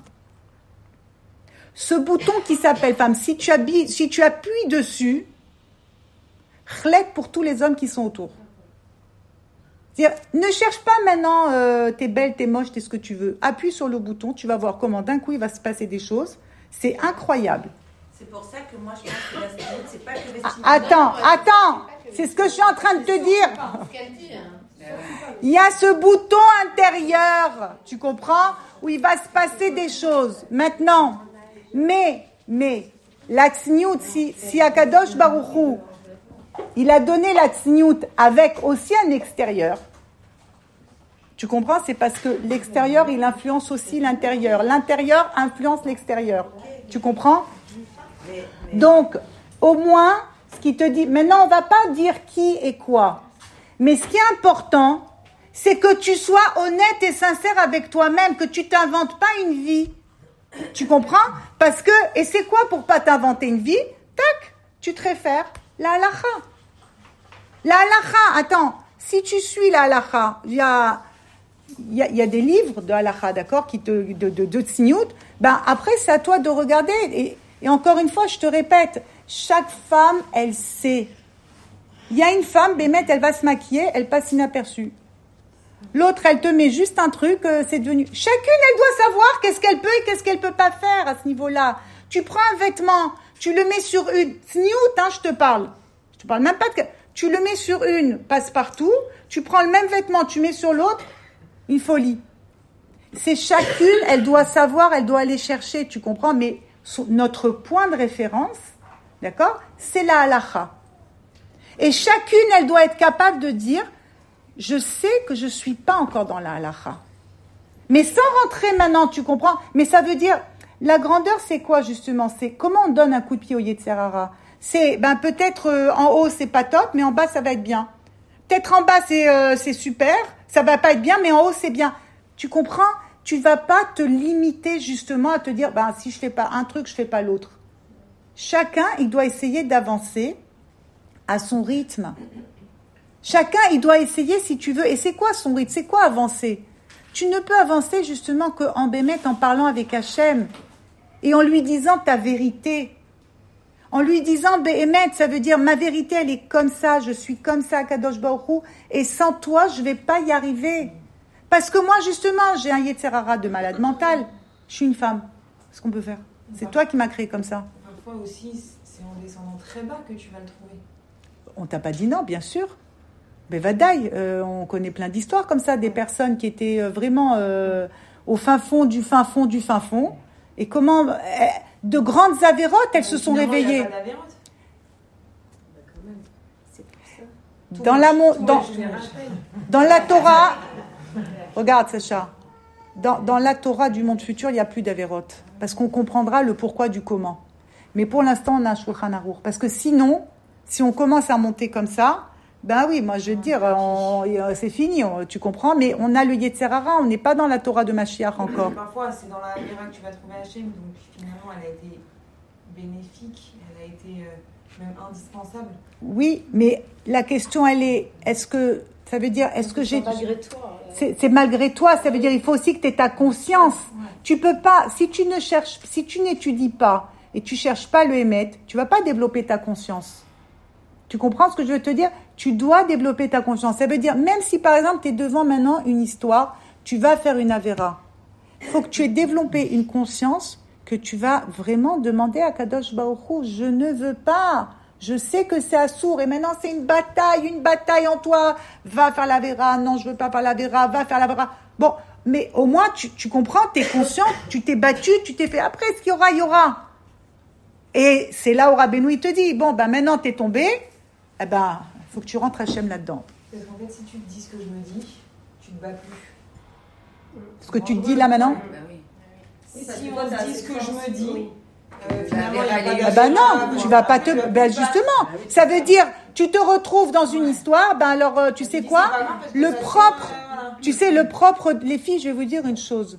[SPEAKER 1] Ce bouton qui s'appelle femme, si tu, appuies dessus, chlek pour tous les hommes qui sont autour. Ne cherche pas maintenant, euh, t'es belle, t'es moche, t'es ce que tu veux. Appuie sur le bouton, tu vas voir comment d'un coup il va se passer des choses. C'est incroyable.
[SPEAKER 9] C'est pour ça que moi je pense que la c'est pas que vestimentaire.
[SPEAKER 1] Attends, attends, c'est ce que je suis en train de te dire.
[SPEAKER 4] Hein.
[SPEAKER 1] Il y a ce bouton intérieur, tu comprends, où il va se passer des choses. Maintenant, mais, mais, la tsniout, si, si Akadosh Baruchou, il a donné la tsniout avec aussi un extérieur, tu comprends, c'est parce que l'extérieur, il influence aussi l'intérieur. L'intérieur influence l'extérieur. Tu comprends? Donc, au moins, ce qui te dit, maintenant, on va pas dire qui et quoi. Mais ce qui est important, c'est que tu sois honnête et sincère avec toi-même, que tu t'inventes pas une vie. Tu comprends? Parce que, et c'est quoi pour pas t'inventer une vie? Tac, tu te réfères la halacha. La halacha, attends, si tu suis la halacha, il y a, il y, a, des livres de halacha, d'accord, qui te, de, de, de ben après c'est à toi de regarder. Et, encore une fois, je te répète, chaque femme, elle sait. Il y a une femme, Bémet, elle va se maquiller, elle passe inaperçue. L'autre, elle te met juste un truc, euh, c'est devenu. Chacune, elle doit savoir qu'est-ce qu'elle peut et qu'est-ce qu'elle peut pas faire à ce niveau-là. Tu prends un vêtement, tu le mets sur une. Sniout, hein, je te parle. Je te parle même pas de. Tu le mets sur une, passe-partout. Tu prends le même vêtement, tu mets sur l'autre. Une folie. C'est chacune, elle doit savoir, elle doit aller chercher, tu comprends, mais notre point de référence, d'accord, c'est la halacha. Et chacune, elle doit être capable de dire, je sais que je suis pas encore dans la halacha. Mais sans rentrer maintenant, tu comprends Mais ça veut dire, la grandeur, c'est quoi justement? C'est comment on donne un coup de pied au Yetzerara C'est, ben peut-être euh, en haut, c'est pas top, mais en bas, ça va être bien. Peut-être en bas, c'est euh, c'est super, ça va pas être bien, mais en haut, c'est bien. Tu comprends? Tu vas pas te limiter justement à te dire, ben si je fais pas un truc, je fais pas l'autre. Chacun, il doit essayer d'avancer à son rythme. Chacun, il doit essayer si tu veux. Et c'est quoi son rythme? C'est quoi avancer? Tu ne peux avancer justement qu'en Bémet, en parlant avec Hachem et en lui disant ta vérité. En lui disant Béhémet, ça veut dire ma vérité, elle est comme ça, je suis comme ça, Kadosh Baruch et sans toi, je vais pas y arriver. Parce que moi, justement, j'ai un Yetzerara de malade mental. Je suis une femme. Ce qu'on peut faire? C'est toi qui m'as créé comme ça.
[SPEAKER 5] Parfois aussi, c'est en descendant très bas que tu vas le trouver.
[SPEAKER 1] On t'a pas dit non, bien sûr. Mais Vadaï, euh, on connaît plein d'histoires comme ça, des personnes qui étaient euh, vraiment euh, au fin fond du fin fond du fin fond. Et comment de grandes avérotes, elles se sont réveillées. Dans la, dans, dans la Torah, regarde Sacha, dans, dans, la Torah du monde futur, il n'y a plus d'avérotes. Parce qu'on comprendra le pourquoi du comment. Mais pour l'instant, on a un Shulchan Aruch. Parce que sinon, si on commence à monter comme ça, ben oui, moi je veux dire, c'est fini, tu comprends, mais on a le Yetzerara, on n'est pas dans la Torah de Mashiach encore.
[SPEAKER 5] Parfois, c'est dans la Mira que tu vas trouver Hachem, donc finalement, elle a été bénéfique, elle a été euh, même indispensable.
[SPEAKER 1] Oui, mais la question, elle est, est-ce que, ça veut dire, est-ce que j'ai...
[SPEAKER 3] malgré toi.
[SPEAKER 1] C'est malgré toi, ça veut dire, il faut aussi que tu aies ta conscience. Tu peux pas, si tu ne cherches, si tu n'étudies pas et tu cherches pas le émettre, tu vas pas développer ta conscience. Tu comprends ce que je veux te dire? Tu dois développer ta conscience. Ça veut dire, même si par exemple tu es devant maintenant une histoire, tu vas faire une avéra. Il faut que tu aies développé une conscience que tu vas vraiment demander à Kadosh Baruch je ne veux pas. Je sais que c'est assourd et maintenant c'est une bataille, une bataille en toi. Va faire la vera, non je veux pas faire la vera, va faire la vera. Bon, mais au moins tu, tu comprends, tu es conscient, tu t'es battu, tu t'es fait après, ce qu'il y aura, il y aura. Et c'est là où Rabbeinu il te dit, bon ben maintenant tu es tombé, eh ben, il faut que tu rentres Hachem là-dedans.
[SPEAKER 5] Parce qu'en fait, si tu te dis ce que je me dis, tu ne bats plus.
[SPEAKER 1] Ce que tu te dis là maintenant
[SPEAKER 5] Si on te dit ce que je me dis, euh,
[SPEAKER 1] ah ben non, tu vas pas te. Ben justement, ça veut dire, tu te retrouves dans une histoire. Ben alors, euh, tu sais quoi Le propre, tu sais, le propre. Les filles, je vais vous dire une chose.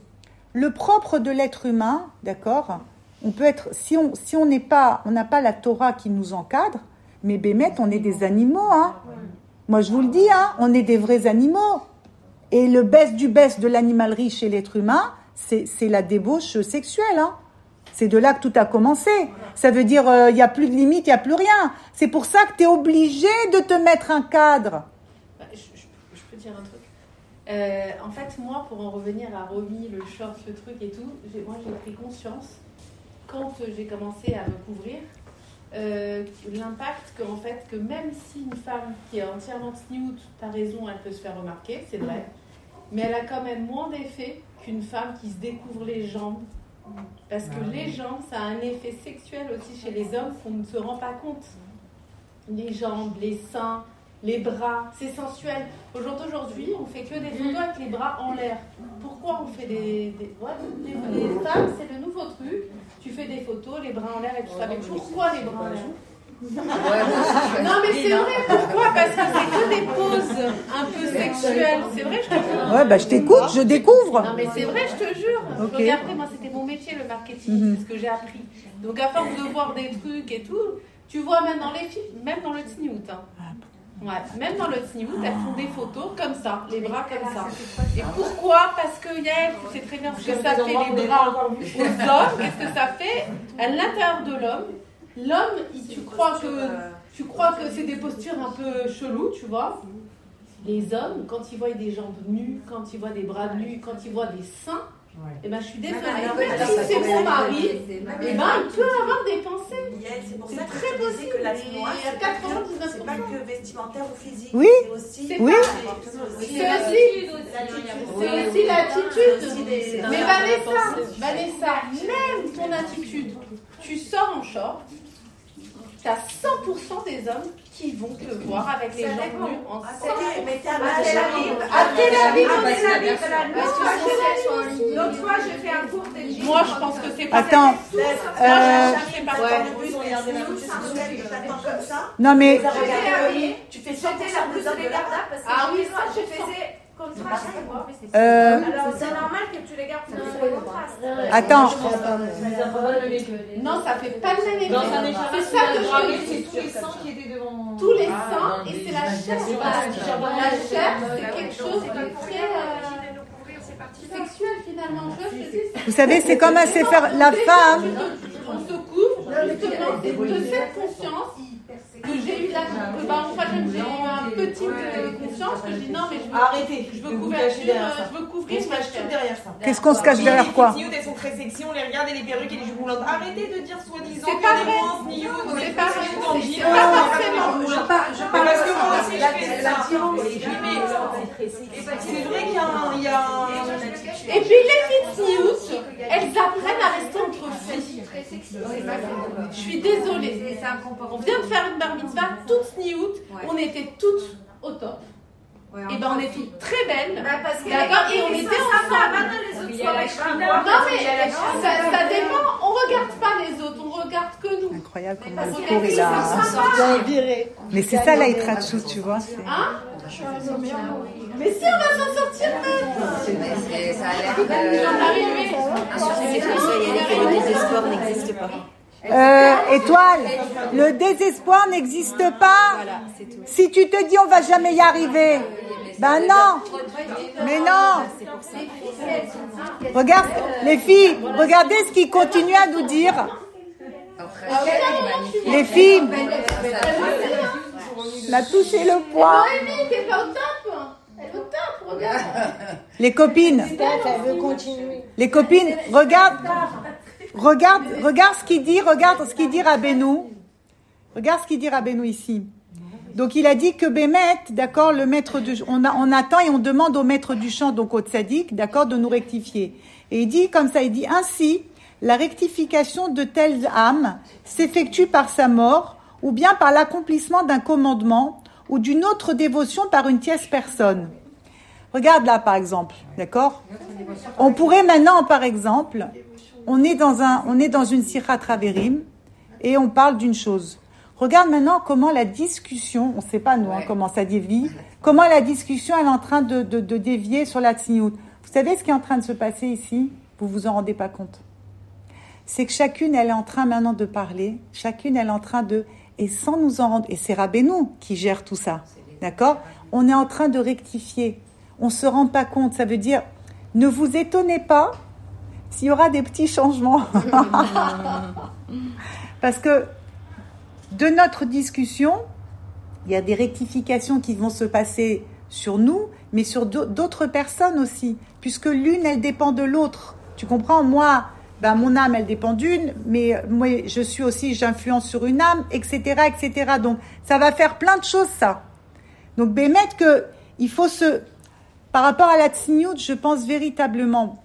[SPEAKER 1] Le propre de l'être humain, d'accord On peut être, si on si on n'est pas, on n'a pas la Torah qui nous encadre, mais Bémet, on est des animaux, hein. Moi, je vous le dis, hein, on est des vrais animaux. Et le baisse du baisse de l'animalerie chez l'être humain, c'est la débauche sexuelle, hein. C'est de là que tout a commencé. Ça veut dire, il euh, n'y a plus de limite, il n'y a plus rien. C'est pour ça que tu es obligé de te mettre un cadre.
[SPEAKER 4] Bah, je, peux dire un truc. Euh, en fait, moi, pour en revenir à Romy, le short, le truc et tout, moi, j'ai pris conscience quand j'ai commencé à me couvrir euh, l'impact qu'en fait, que même si une femme qui est entièrement sniout, tu as raison, elle peut se faire remarquer, c'est vrai, mais elle a quand même moins d'effet qu'une femme qui se découvre les jambes. Parce que ah les jambes, ça a un effet sexuel aussi chez les hommes qu'on ne se rend pas compte. Les jambes, les seins, les bras, c'est sensuel. Aujourd'hui, on fait que des photos avec les bras en l'air. Pourquoi on fait des. des... les femmes, c'est le nouveau truc tu fais des photos, les bras en l'air et tout ça. Mais pourquoi les bras en l'air? non mais c'est vrai, pourquoi? Parce que c'est que des poses un peu sexuelles. C'est vrai, je te jure.
[SPEAKER 1] Ouais, bah je t'écoute, je découvre.
[SPEAKER 4] Non mais c'est vrai, je te jure. Donc après, moi c'était mon métier, le marketing, mhm. c'est ce que j'ai appris. Donc à force de voir des trucs et tout, tu vois même dans les films, même dans le Tzniout. Hein. Ouais, même dans le Tzniout, elles font des photos comme ça, les bras comme ça. Et pourquoi? Parce que Yael, tu sais très bien ce que ça fait les bras aux hommes. Qu'est-ce que ça fait? À l'intérieur de l'homme L'homme, tu crois que tu crois que c'est des postures un peu cheloues, tu vois? Les hommes, quand ils voient des jambes nues, quand ils voient des bras nus, quand ils voient des seins, et eh ben, je suis désolée. Même si c'est mon mari, et ben, il peut avoir des pensées.
[SPEAKER 7] C'est pour ça très possible que la c'est pas que vestimentaire ou physique.
[SPEAKER 1] Oui.
[SPEAKER 7] C'est aussi.
[SPEAKER 1] Oui.
[SPEAKER 4] C'est aussi l'attitude. Mais Vanessa, Vanessa, même ton attitude, tu sors en short tu as 100% des hommes qui vont te voir avec les jambes nues en
[SPEAKER 7] Mais t'es à
[SPEAKER 4] Tel
[SPEAKER 7] Aviv.
[SPEAKER 4] À Tel Aviv,
[SPEAKER 6] L'autre fois, j'ai fait un cours de
[SPEAKER 4] Moi, je pense que c'est pas
[SPEAKER 1] Attends. Non, mais.
[SPEAKER 7] Tu fais sauter la blouse de parce que.
[SPEAKER 6] Ah oui, ça, je faisais.
[SPEAKER 1] Euh...
[SPEAKER 6] Alors, c'est normal que tu les gardes sur le contraste.
[SPEAKER 1] Attends.
[SPEAKER 4] Non, ça fait pas le même effet. C'est ça que je dis.
[SPEAKER 5] C'est tous les seins qui étaient devant.
[SPEAKER 4] Tous les seins, et c'est la chair. La chair, c'est quelque chose de très sexuel finalement.
[SPEAKER 1] Vous savez, c'est comme assez faire la femme.
[SPEAKER 4] On se couvre justement de cette conscience que j'ai eu la que, bah, enfin, j'ai eu un petit euh, conscience que je dis non mais je veux,
[SPEAKER 5] Arrêtez,
[SPEAKER 4] je veux couvrir,
[SPEAKER 5] ça.
[SPEAKER 4] je veux couvrir ma
[SPEAKER 5] cache derrière ça.
[SPEAKER 1] Qu'est-ce qu'on se cache derrière quoi
[SPEAKER 5] Les elles sont très sexy, on les regarde et les perruques et les jupes roulantes. Arrêtez de dire soi-disant
[SPEAKER 4] C'est pas vrai. C'est pas vrai. C'est pas forcément.
[SPEAKER 5] Je
[SPEAKER 4] parle-
[SPEAKER 5] parce que moi aussi je
[SPEAKER 9] La-
[SPEAKER 5] fais ça.
[SPEAKER 9] c'est
[SPEAKER 5] vrai qu'il y a
[SPEAKER 4] Et puis les filles de Sniout, elles apprennent à rester entre filles. Je suis désolée. On vient de faire une bar mitzvah toute Sniout, on était toutes au top. Et ben on est toutes très belles. D'accord Et on était ensemble.
[SPEAKER 9] Y.
[SPEAKER 4] Non mais ça, ça dépend, on regarde pas les autres, on regarde que nous.
[SPEAKER 1] Incroyable comment le cours il a. Mais c'est ça l'Aïtrachou, tu vois.
[SPEAKER 4] Hein Mais si on va s'en sortir même
[SPEAKER 10] Ça a l'air
[SPEAKER 4] J'en arrivais.
[SPEAKER 10] le désespoir n'existe pas.
[SPEAKER 1] Euh, étoile, le désespoir n'existe pas. Si tu te dis on va jamais y arriver, ben non. Mais non. Regarde, les filles, regardez ce qu'ils continuent à nous dire. Les filles, la touché le poids.
[SPEAKER 4] Top, regarde.
[SPEAKER 1] Les copines, les copines, regarde, regarde, regarde ce qu'il dit, regarde ce qu'il dit Rabbeinu. Regarde ce qu'il dit Rabbeinu ici. Donc il a dit que Bémet, d'accord, le maître du, on, a- on attend et on demande au maître du chant, donc au tzaddik, d'accord, de nous rectifier. Et il dit comme ça, il dit ainsi, la rectification de telles âmes s'effectue par sa mort ou bien par l'accomplissement d'un commandement ou d'une autre dévotion par une tierce personne. Regarde là, par exemple, d'accord? On pourrait maintenant, par exemple, on est dans un, on est dans une sirah traverim et on parle d'une chose. Regarde maintenant comment la discussion, on ne sait pas nous hein, comment ça dévie, comment la discussion elle est en train de, de, de dévier sur la tsniout. Vous savez ce qui est en train de se passer ici? Vous vous en rendez pas compte. C'est que chacune elle est en train maintenant de parler, chacune elle est en train de et sans nous en rendre et c'est Rabbeinu qui gère tout ça, d'accord? On est en train de rectifier. On se rend pas compte. Ça veut dire ne vous étonnez pas s'il y aura des petits changements. Parce que de notre discussion, il y a des rectifications qui vont se passer sur nous, mais sur d'au- d'autres personnes aussi, puisque l'une, elle dépend de l'autre. Tu comprends? Moi, ben, mon âme, elle dépend d'une, mais moi, je suis aussi, j'influence sur une âme, etc., etc. Donc, ça va faire plein de choses, ça. Donc, Bémet, que il faut se... Par rapport à la tsniout, je pense véritablement,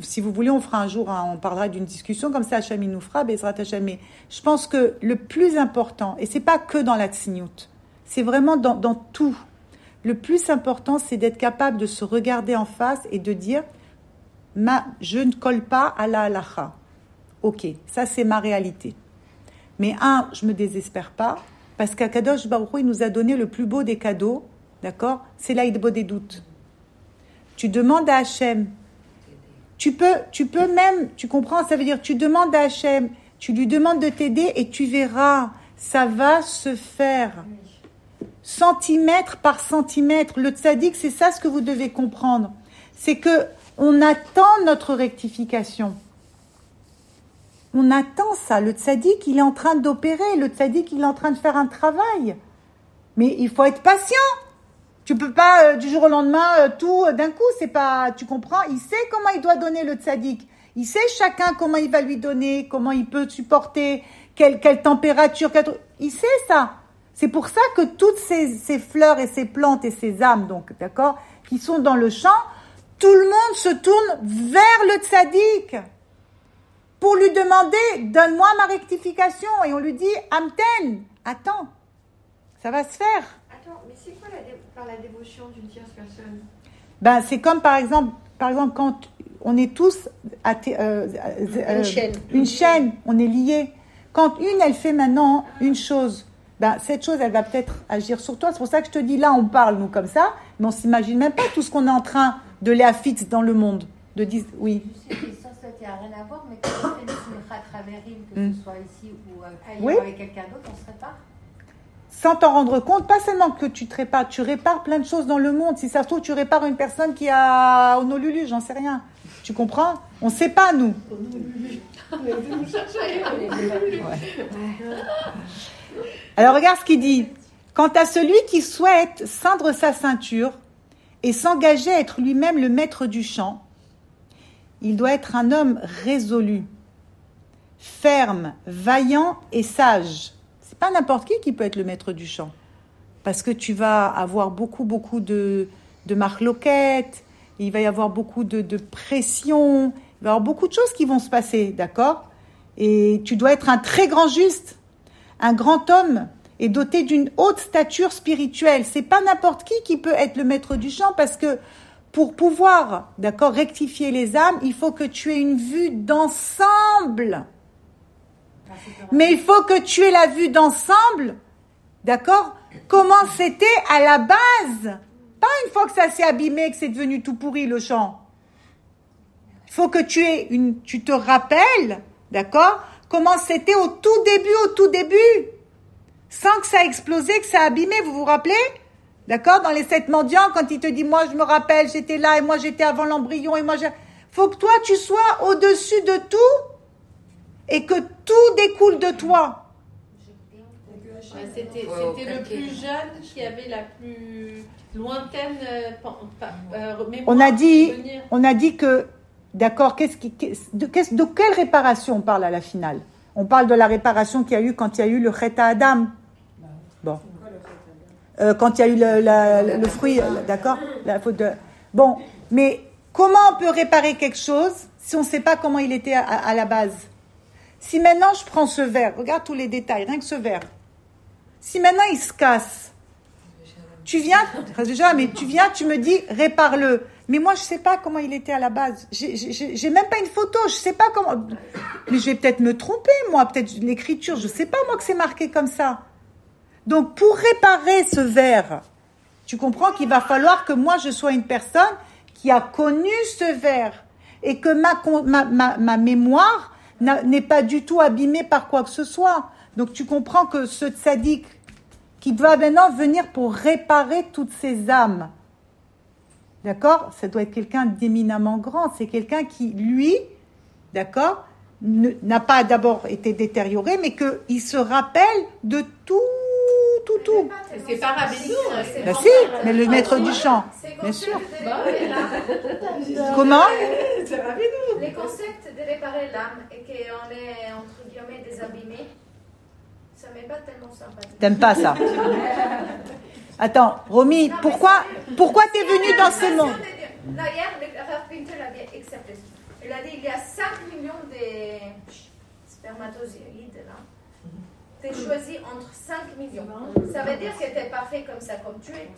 [SPEAKER 1] si vous voulez, on fera un jour, on parlera d'une discussion comme ça, Hacham il nous fera, Bezrat Hacham. Mais je pense que le plus important, et c'est pas que dans la c'est vraiment dans, tout. Le plus important, c'est d'être capable de se regarder en face et de dire, je ne colle pas à la halacha. Ok, ça c'est ma réalité. Mais un, je me désespère pas, parce qu'Akadosh Baruch il nous a donné le plus beau des cadeaux, d'accord? C'est l'aïdbo des doutes. Tu demandes à Hachem, tu peux, tu peux même, tu comprends, ça veut dire tu demandes à Hachem, tu lui demandes de t'aider et tu verras, ça va se faire. Centimètre par centimètre. Le tzaddik, c'est ça ce que vous devez comprendre. C'est que on attend notre rectification. On attend ça. Le tzaddik, il est en train d'opérer. Le tzaddik, il est en train de faire un travail. Mais il faut être patient. Tu peux pas euh, du jour au lendemain euh, tout euh, d'un coup. C'est pas. Tu comprends? Il sait comment il doit donner le tzaddik. Il sait chacun comment il va lui donner, comment il peut supporter, quelle, quelle température. quel truc. Il sait ça. C'est pour ça que toutes ces, ces fleurs et ces plantes et ces âmes, donc d'accord, qui sont dans le champ, tout le monde se tourne vers le tzaddik pour lui demander donne-moi ma rectification et on lui dit Amten, attends, ça va se faire.
[SPEAKER 11] Attends, mais c'est quoi la par la dévotion d'une tierce personne
[SPEAKER 1] Ben c'est comme par exemple, par exemple quand on est tous à euh, euh,
[SPEAKER 3] Une chaîne.
[SPEAKER 1] une chaîne, on est liés. Quand une elle fait maintenant une chose, ben cette chose elle va peut-être agir sur toi. C'est pour ça que je te dis là on parle nous comme ça, mais on s'imagine même pas tout ce qu'on est en train de léafitz dans le monde. De dire oui.
[SPEAKER 12] Je sais que ça, ça n'a rien à voir, mais quand on fait une simcha traverim, que
[SPEAKER 1] Mm.
[SPEAKER 12] ce soit ici ou euh, ailleurs
[SPEAKER 1] Oui.
[SPEAKER 12] avec quelqu'un d'autre, on se répare.
[SPEAKER 1] Sans t'en rendre compte, pas seulement que tu te répares, tu répares plein de choses dans le monde. Si ça se trouve, tu répares une personne qui a honolulu, j'en sais rien. Tu comprends? On ne sait pas, nous. Alors regarde ce qu'il dit. Quant à celui qui souhaite ceindre sa ceinture et s'engager à être lui-même le maître du champ, il doit être un homme résolu, ferme, vaillant et sage. Pas n'importe qui qui peut être le maître du champ. Parce que tu vas avoir beaucoup, beaucoup de, de marloquettes, il va y avoir beaucoup de, de pression, il va y avoir beaucoup de choses qui vont se passer, d'accord? Et tu dois être un très grand juste, un grand homme et doté d'une haute stature spirituelle. C'est pas n'importe qui qui peut être le maître du champ parce que pour pouvoir, d'accord, rectifier les âmes, il faut que tu aies une vue d'ensemble. Mais il faut que tu aies la vue d'ensemble, d'accord? Comment c'était à la base? Pas une fois que ça s'est abîmé, que c'est devenu tout pourri le champ. Il faut que tu aies une, tu te rappelles, d'accord? Comment c'était au tout début, au tout début, sans que ça a explosé, que ça a abîmé. Vous vous rappelez? D'accord? Dans les sept mendiants, quand il te dit, moi je me rappelle, j'étais là et moi j'étais avant l'embryon et moi j'ai... Faut que toi tu sois au-dessus de tout et que tout découle de toi.
[SPEAKER 4] Ouais, C'était c'était le plus jeune qui avait la plus lointaine euh, euh, mémoire
[SPEAKER 1] On a dit,
[SPEAKER 4] de souvenir.
[SPEAKER 1] on a dit que, d'accord, qu'est-ce qui, qu'est-ce- de, quelle réparation on parle à la finale? On parle de la réparation qu'il y a eu quand il y a eu le Chet à Adam. Bon. Euh, quand il y a eu le, la- le fruit, d'accord La faute de. Bon, mais comment on peut réparer quelque chose si on ne sait pas comment il était à, à la base? Si maintenant je prends ce verre, regarde tous les détails, rien que ce verre. Si maintenant il se casse, tu viens, déjà, mais tu viens, tu me dis, répare-le. Mais moi, je sais pas comment il était à la base. J'ai- même pas une photo, je sais pas comment. Mais je vais peut-être me tromper, moi, peut-être l'écriture, je sais pas, moi, que c'est marqué comme ça. Donc, pour réparer ce verre, tu comprends qu'il va falloir que moi, je sois une personne qui a connu ce verre et que ma, ma, ma, ma mémoire n'est pas du tout abîmée par quoi que ce soit. Donc, tu comprends que ce tzaddik qui doit maintenant venir pour réparer toutes ces âmes. D'accord? Ça doit être quelqu'un d'éminemment grand. C'est quelqu'un qui, lui, d'accord, n'a pas d'abord été détérioré, mais qu'il se rappelle de tout, tout, tout.
[SPEAKER 4] C'est pas Rabbeinu, c'est
[SPEAKER 1] Ben
[SPEAKER 4] pas-
[SPEAKER 1] si, mais le maître du chant, bien sûr.
[SPEAKER 6] Bah
[SPEAKER 1] Comment
[SPEAKER 6] Les concepts de réparer l'âme et qu'on est entre guillemets désabîmé, ça m'est pas tellement sympathique.
[SPEAKER 1] T'aimes pas ça Attends, Romy, pourquoi, pourquoi t'es venue dans ce monde
[SPEAKER 6] Là, hier, Rav Pinter bien accepté. Il a dit il y a 5 millions de spermatozoïdes Tu choisi entre 5 millions. Ça veut dire que tu es parfait comme ça, comme tu es.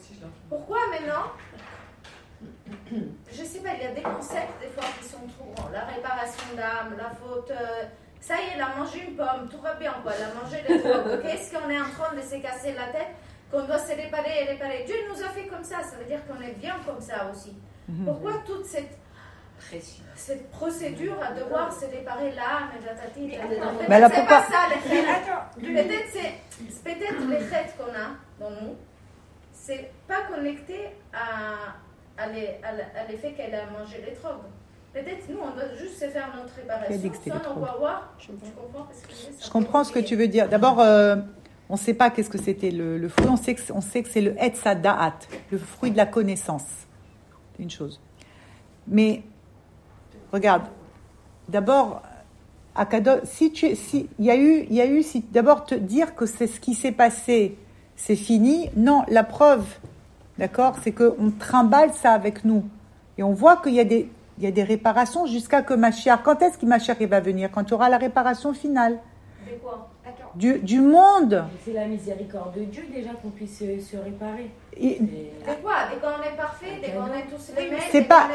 [SPEAKER 6] Pourquoi maintenant? Je sais pas, il y a des concepts des fois qui sont trop grands. La réparation d'âme, la faute. euh, ça y est, elle a mangé une pomme, tout va bien quoi. Elle a mangé les drogues. Qu'est-ce qu'on est en train de se casser la tête Qu'on doit se réparer et réparer? Dieu nous a fait comme ça, ça veut dire qu'on est bien comme ça aussi.
[SPEAKER 1] Mhm.
[SPEAKER 6] Pourquoi toute cette, cette procédure à devoir se réparer l'âme et tatata Peut-être
[SPEAKER 1] Mais alors
[SPEAKER 6] c'est pas ça les Peut-être c'est peut-être les faits qu'on a dans nous, c'est pas connecté à, la- l'effet qu'elle a mangé les drogues. Peut-être nous on doit juste se faire notre réparation sans on va voir. Comprends
[SPEAKER 1] Je comprends ce que tu veux dire. D'abord, euh, on ne sait pas qu'est-ce que c'était le, le fruit. On sait que, c'est- on sait que c'est le Etzadaat, le fruit de la connaissance. C'est une chose. Mais, regarde, d'abord, si tu, si, il y a eu, il y a eu, si, d'abord te dire que c'est ce qui s'est passé, c'est fini. Non, la preuve, d'accord, c'est qu'on trimballe ça avec nous. Et on voit qu'il y a des, y a des réparations jusqu'à que Machiar, quand est-ce que Machiar il va venir? Quand tu auras la réparation finale
[SPEAKER 6] Mais quoi?
[SPEAKER 1] Du, du monde.
[SPEAKER 9] C'est la miséricorde de Dieu déjà qu'on puisse se, se réparer.
[SPEAKER 6] Dès quoi? Dès qu'on est parfait, dès qu'on est tous les mêmes,
[SPEAKER 1] C'est pas-.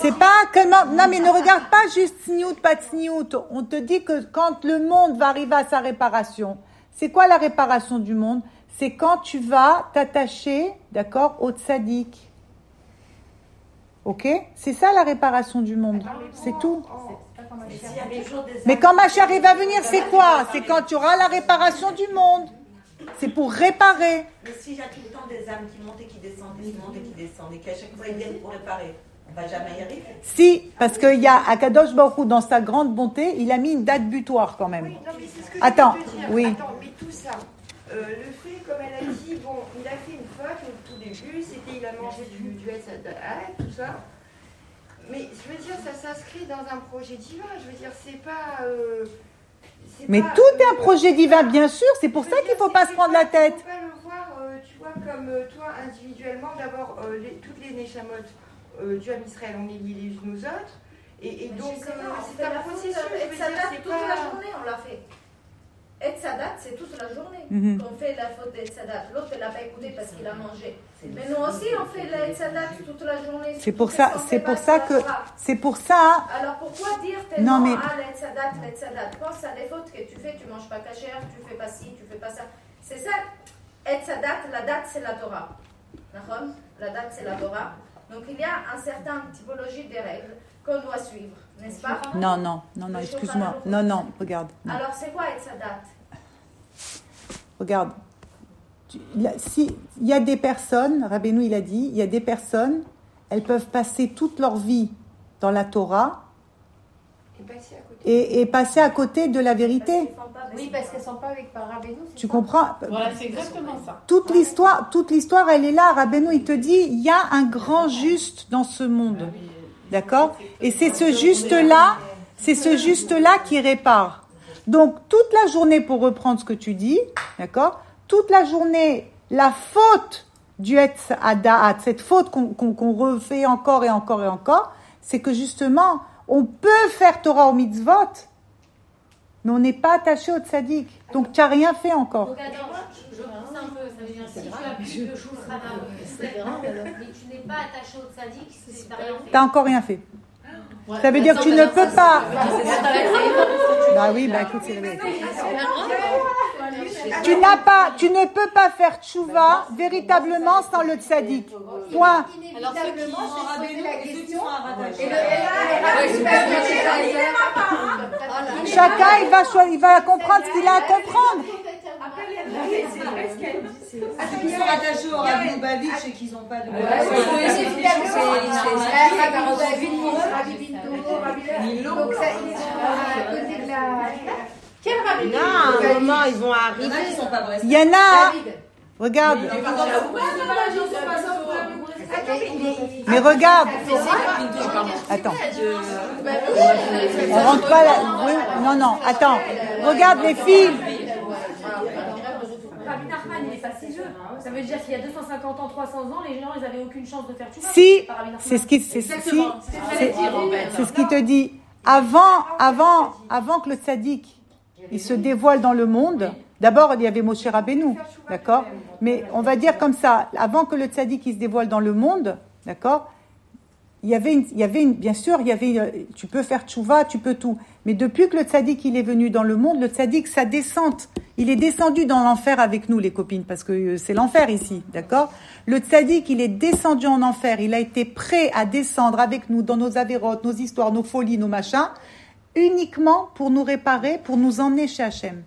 [SPEAKER 1] C'est pas comment. Non, mais ne regarde pas juste sniout, pas de sniout. On te dit que quand le monde va arriver à sa réparation, c'est quoi la réparation du monde? C'est quand tu vas t'attacher, d'accord, au tzaddik. Ok? C'est ça la réparation du monde. C'est tout.
[SPEAKER 3] Mais
[SPEAKER 1] quand Machiar il va venir, c'est quoi C'est quand tu auras la réparation du monde. C'est pour réparer.
[SPEAKER 3] Mais y a tout le temps des âmes qui montent et qui descendent, qui montent et qui descendent, et qu'à chaque fois ils viennent pour réparer,
[SPEAKER 13] On va jamais y arriver.
[SPEAKER 1] Si, parce qu'il y a Akadosh Baruch dans sa grande bonté, il a mis une date butoir quand même.
[SPEAKER 11] Oui, non, mais c'est ce que
[SPEAKER 1] Attends,
[SPEAKER 11] je dire.
[SPEAKER 1] oui.
[SPEAKER 11] Attends, mais tout ça, euh, le fait, comme elle a dit, bon, il a fait une faute au tout début, c'était il a mangé du, du SADA, tout ça. Mais je veux dire, ça s'inscrit dans un projet divin. Je veux dire, c'est pas. euh,
[SPEAKER 1] Mais
[SPEAKER 11] pas,
[SPEAKER 1] tout est un
[SPEAKER 11] euh,
[SPEAKER 1] projet divin, bien sûr. C'est pour ça qu'il ne faut pas se prendre la tête.
[SPEAKER 11] Il faut pas le voir, euh, tu vois, comme euh, toi individuellement. D'abord, euh, toutes les Neshamot euh, du Ham Israël, on est liés les unes aux autres. Et, donc, c'est un
[SPEAKER 6] la
[SPEAKER 11] processus.
[SPEAKER 6] Et ça date toute la journée, on l'a fait. Et ça date, c'est toute la journée
[SPEAKER 1] Mhm.
[SPEAKER 6] qu'on fait la faute et ça date. L'autre, elle l'a pas écouté parce qu'il a mangé. Mais nous aussi, on fait la ça date toute la journée.
[SPEAKER 1] C'est pour ça, c'est pour ça que, c'est pour ça.
[SPEAKER 6] Alors pourquoi dire
[SPEAKER 1] Non,
[SPEAKER 6] tellement
[SPEAKER 1] mais-
[SPEAKER 6] ah l'etzadat, l'etzadat Pense à les fautes que tu fais, tu manges pas cachère, tu fais pas ci, tu fais pas ça. C'est ça, etzadat, la date c'est la Torah. La date c'est la Torah. Donc il y a un certain typologie des règles qu'on doit suivre, n'est-ce pas?
[SPEAKER 1] Non, non, non, non, excuse-moi. Non, non, regarde. non.
[SPEAKER 6] Alors c'est quoi etzadat
[SPEAKER 1] Regarde. Il y a- Si il y a des personnes, Rabbeinu il a dit, il y a des personnes, elles peuvent passer toute leur vie dans la Torah
[SPEAKER 11] Et passer à côté.
[SPEAKER 1] et, et passer à côté de la vérité.
[SPEAKER 12] Oui, parce qu'elles sont pas avec Rabbeinu.
[SPEAKER 1] Tu
[SPEAKER 12] ça?
[SPEAKER 1] comprends?
[SPEAKER 4] Voilà, c'est exactement ça.
[SPEAKER 1] Toute l'histoire, toute l'histoire, elle est là. Rabbeinu, il te dit, il y a un grand juste dans ce monde, d'accord? Et c'est ce juste-là, c'est ce juste-là qui répare. Donc toute la journée, pour reprendre ce que tu dis, d'accord? Toute la journée, la faute du Etz Adaat, cette faute qu'on refait encore et encore et encore, c'est que justement, on peut faire Torah au mitzvot, mais on n'est pas attaché au tzaddik. Donc tu n'as rien fait encore.
[SPEAKER 14] Donc un peu, ça veut dire si tu as plus de choses mais tu n'es pas attaché au tzaddik, c'est t'as rien fait.
[SPEAKER 1] T'as encore rien fait. Ça veut dire que tu ne peux pas. Bah oui, bah écoute, c'est la vérité. Tu n'as pas, tu ne peux pas faire tchouva véritablement sans le tzaddik. Point.
[SPEAKER 12] Alors, ceux qui
[SPEAKER 1] Chacun, il va, choi- il va comprendre ce qu'il a à comprendre.
[SPEAKER 13] Ceux qui sont attachés au Rabbi Lubavitch et qui n'ont pas de.
[SPEAKER 12] Donc, ça, il est sur à côté de la.
[SPEAKER 3] Quel rabbin à un moment, ils vont
[SPEAKER 13] Il y en a
[SPEAKER 3] arriver.
[SPEAKER 13] qui sont pas vrais.
[SPEAKER 1] Il y en a, regarde, mais regarde. Attends. On rentre pas là. Non, non, attends. Regarde les filles.
[SPEAKER 8] Rabbi Nachman, il est pas si vieux. Ça veut dire qu'il y a 250 ans, 300 ans, les gens, ils avaient aucune chance de faire tout ça.
[SPEAKER 1] Si, c'est ce qui, c'est, si,
[SPEAKER 8] c'est ce
[SPEAKER 1] qui te dit. Avant, avant, avant que le tzaddik, il se dévoile dans le monde. D'abord, il y avait Moshe Rabbeinu, d'accord? Mais on va dire comme ça, avant que le tzaddik il se dévoile dans le monde, d'accord? Il y avait, une, il y avait une, bien sûr, il y avait, euh, tu peux faire tchouva, tu peux tout. Mais depuis que le tzaddik il est venu dans le monde, le tzaddik, sa descente, il est descendu dans l'enfer avec nous, les copines, parce que euh, c'est l'enfer ici, d'accord? Le tzaddik, il est descendu en enfer, il a été prêt à descendre avec nous dans nos avérotes, nos histoires, nos folies, nos machins, uniquement pour nous réparer, pour nous emmener chez Hachem.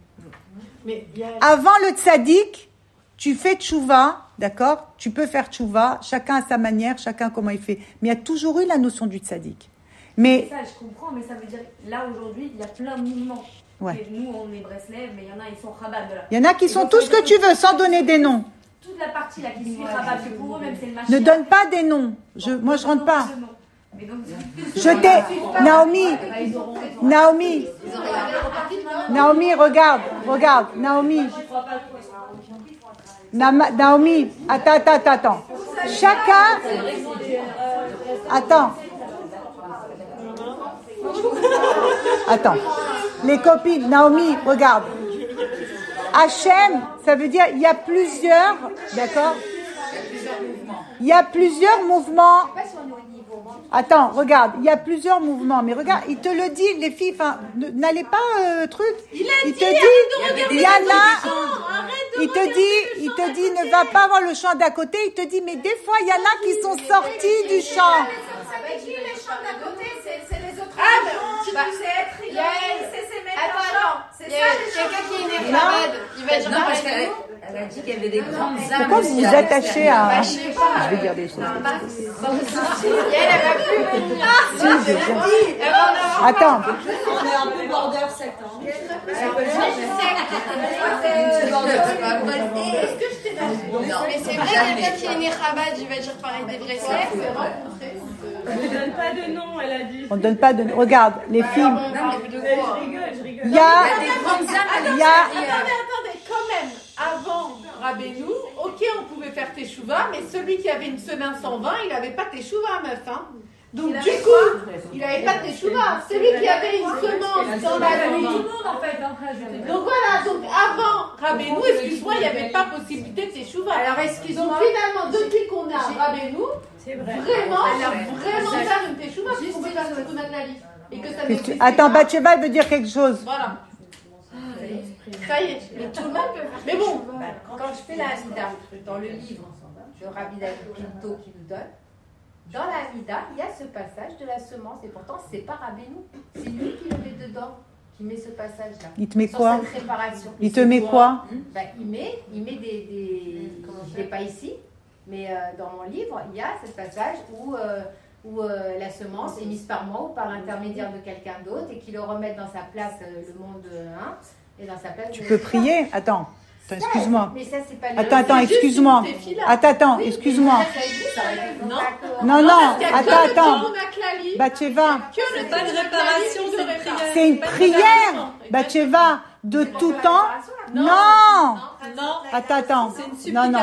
[SPEAKER 4] Mais a.
[SPEAKER 1] Avant le tzaddik, tu fais tchouva, d'accord? Tu peux faire tchouva, chacun à sa manière, chacun comment il fait. Mais il y a toujours eu la notion du tzaddik. Mais
[SPEAKER 8] Ça, je comprends, mais ça veut dire là aujourd'hui, il y a plein de mouvements.
[SPEAKER 1] Ouais.
[SPEAKER 8] Et nous, on est Breslev, mais il y en a, ils sont Chabad.
[SPEAKER 1] Il y en a qui
[SPEAKER 8] Et
[SPEAKER 1] sont tout ce que tu veux, sans donner des noms.
[SPEAKER 8] Toute la partie là qui suit Chabad, que pour eux, même c'est le machin.
[SPEAKER 1] Ne donne pas des noms. Je, moi, je rentre pas.
[SPEAKER 8] Mais donc,
[SPEAKER 1] Je t'ai. Naomi, Naomi, Naomi, regarde, regarde, Naomi. Naomi, attends, attends, attends, attends. Chacun. Attends. Attends. Les copines, Naomi, regarde. Hachem, ça veut dire il y a plusieurs, d'accord? Il y a plusieurs mouvements. Attends, regarde, il y a plusieurs mouvements, mais regarde, il te le dit, les filles, n'allez pas euh, truc. Il, te dit, il y en a, il te dit, il te dit, ne va pas voir le champ d'à côté. Il te dit, mais des fois, il y en a qui sont sortis du champ.
[SPEAKER 6] C'est qui les champs d'à côté C'est c'est les autres
[SPEAKER 12] Ah,
[SPEAKER 6] religions.
[SPEAKER 12] bah,
[SPEAKER 6] c'est être
[SPEAKER 12] il a- a quelqu'un qui est né va dire
[SPEAKER 9] Non, parce
[SPEAKER 12] pareil.
[SPEAKER 9] Elle a dit qu'il y avait des grandes âmes.
[SPEAKER 1] Pourquoi vous vous
[SPEAKER 9] à
[SPEAKER 1] attachez à...
[SPEAKER 12] Bah, je sais pas.
[SPEAKER 1] Je vais dire des choses.
[SPEAKER 12] Et elle, elle va plus.
[SPEAKER 1] Si, j'ai bien dit. Attends.
[SPEAKER 13] On est un peu border secte.
[SPEAKER 4] Est-ce que je t'ai
[SPEAKER 15] Non, mais c'est vrai, quelqu'un qui est né rabat, il va dire pareil des vrais sectes.
[SPEAKER 9] On ne donne pas de nom, elle a dit.
[SPEAKER 1] On donne pas de. Regarde, les films.
[SPEAKER 9] Non, mais je rigole, je rigole.
[SPEAKER 1] Il y a.
[SPEAKER 4] Il
[SPEAKER 1] Il y a.
[SPEAKER 4] Attendez, attendez, quand même, avant Rabbeinu, ok, on pouvait faire teshuva, mais celui qui avait une semence en vin, il n'avait pas teshuva, meuf. Hein. Donc, du coup, il n'avait pas teshuva. Celui qui avait une semence dans la
[SPEAKER 8] monde en fait. hein.
[SPEAKER 4] Donc voilà, donc avant Rabbeinu, excuse-moi, il n'y avait pas possibilité de teshuva.
[SPEAKER 8] Alors,
[SPEAKER 4] excuse-moi. Donc finalement, depuis qu'on a Rabbeinu, vraiment,
[SPEAKER 8] Alors,
[SPEAKER 4] vraiment
[SPEAKER 8] ça-
[SPEAKER 4] faire une teshuva, puisqu'on peut faire ce qu'on a de la
[SPEAKER 1] Attends, Bathsheba veut dire quelque chose.
[SPEAKER 4] Voilà. Ça y est.
[SPEAKER 15] Mais tout le monde peut faire
[SPEAKER 4] Mais bon.
[SPEAKER 12] Quand je fais la Hamida, dans le livre de Rabbi David Pinto qui nous donne, dans la Hamida, il y a ce passage de la semence, et pourtant, c'est pas Rabbeinu. C'est lui qui le met dedans, qui met ce passage-là.
[SPEAKER 1] Il te met quoi. Il te met quoi
[SPEAKER 12] Bah, il met, il met des, des je l'ai pas ici, mais euh, dans mon livre, il y a ce passage où, euh, où euh, la semence est mise par moi ou par l'intermédiaire de quelqu'un d'autre et qui le remet dans sa place, euh, le monde 1, et dans sa place.
[SPEAKER 1] Tu peux prier? Attends. Attends, excuse-moi.
[SPEAKER 12] Mais ça, c'est pas
[SPEAKER 1] Attends, attends, excuse-moi. Attends, attends, excuse-moi.
[SPEAKER 4] Non,
[SPEAKER 1] Non, attends, attends.
[SPEAKER 4] Que le
[SPEAKER 7] pas
[SPEAKER 4] Aklali,
[SPEAKER 7] c'est une
[SPEAKER 4] de
[SPEAKER 7] prière.
[SPEAKER 4] réparation.
[SPEAKER 1] c'est une
[SPEAKER 4] Pas
[SPEAKER 1] prière. Bathsheba, de tout temps? Non.
[SPEAKER 7] Non.
[SPEAKER 1] Attends, attends. Non, non.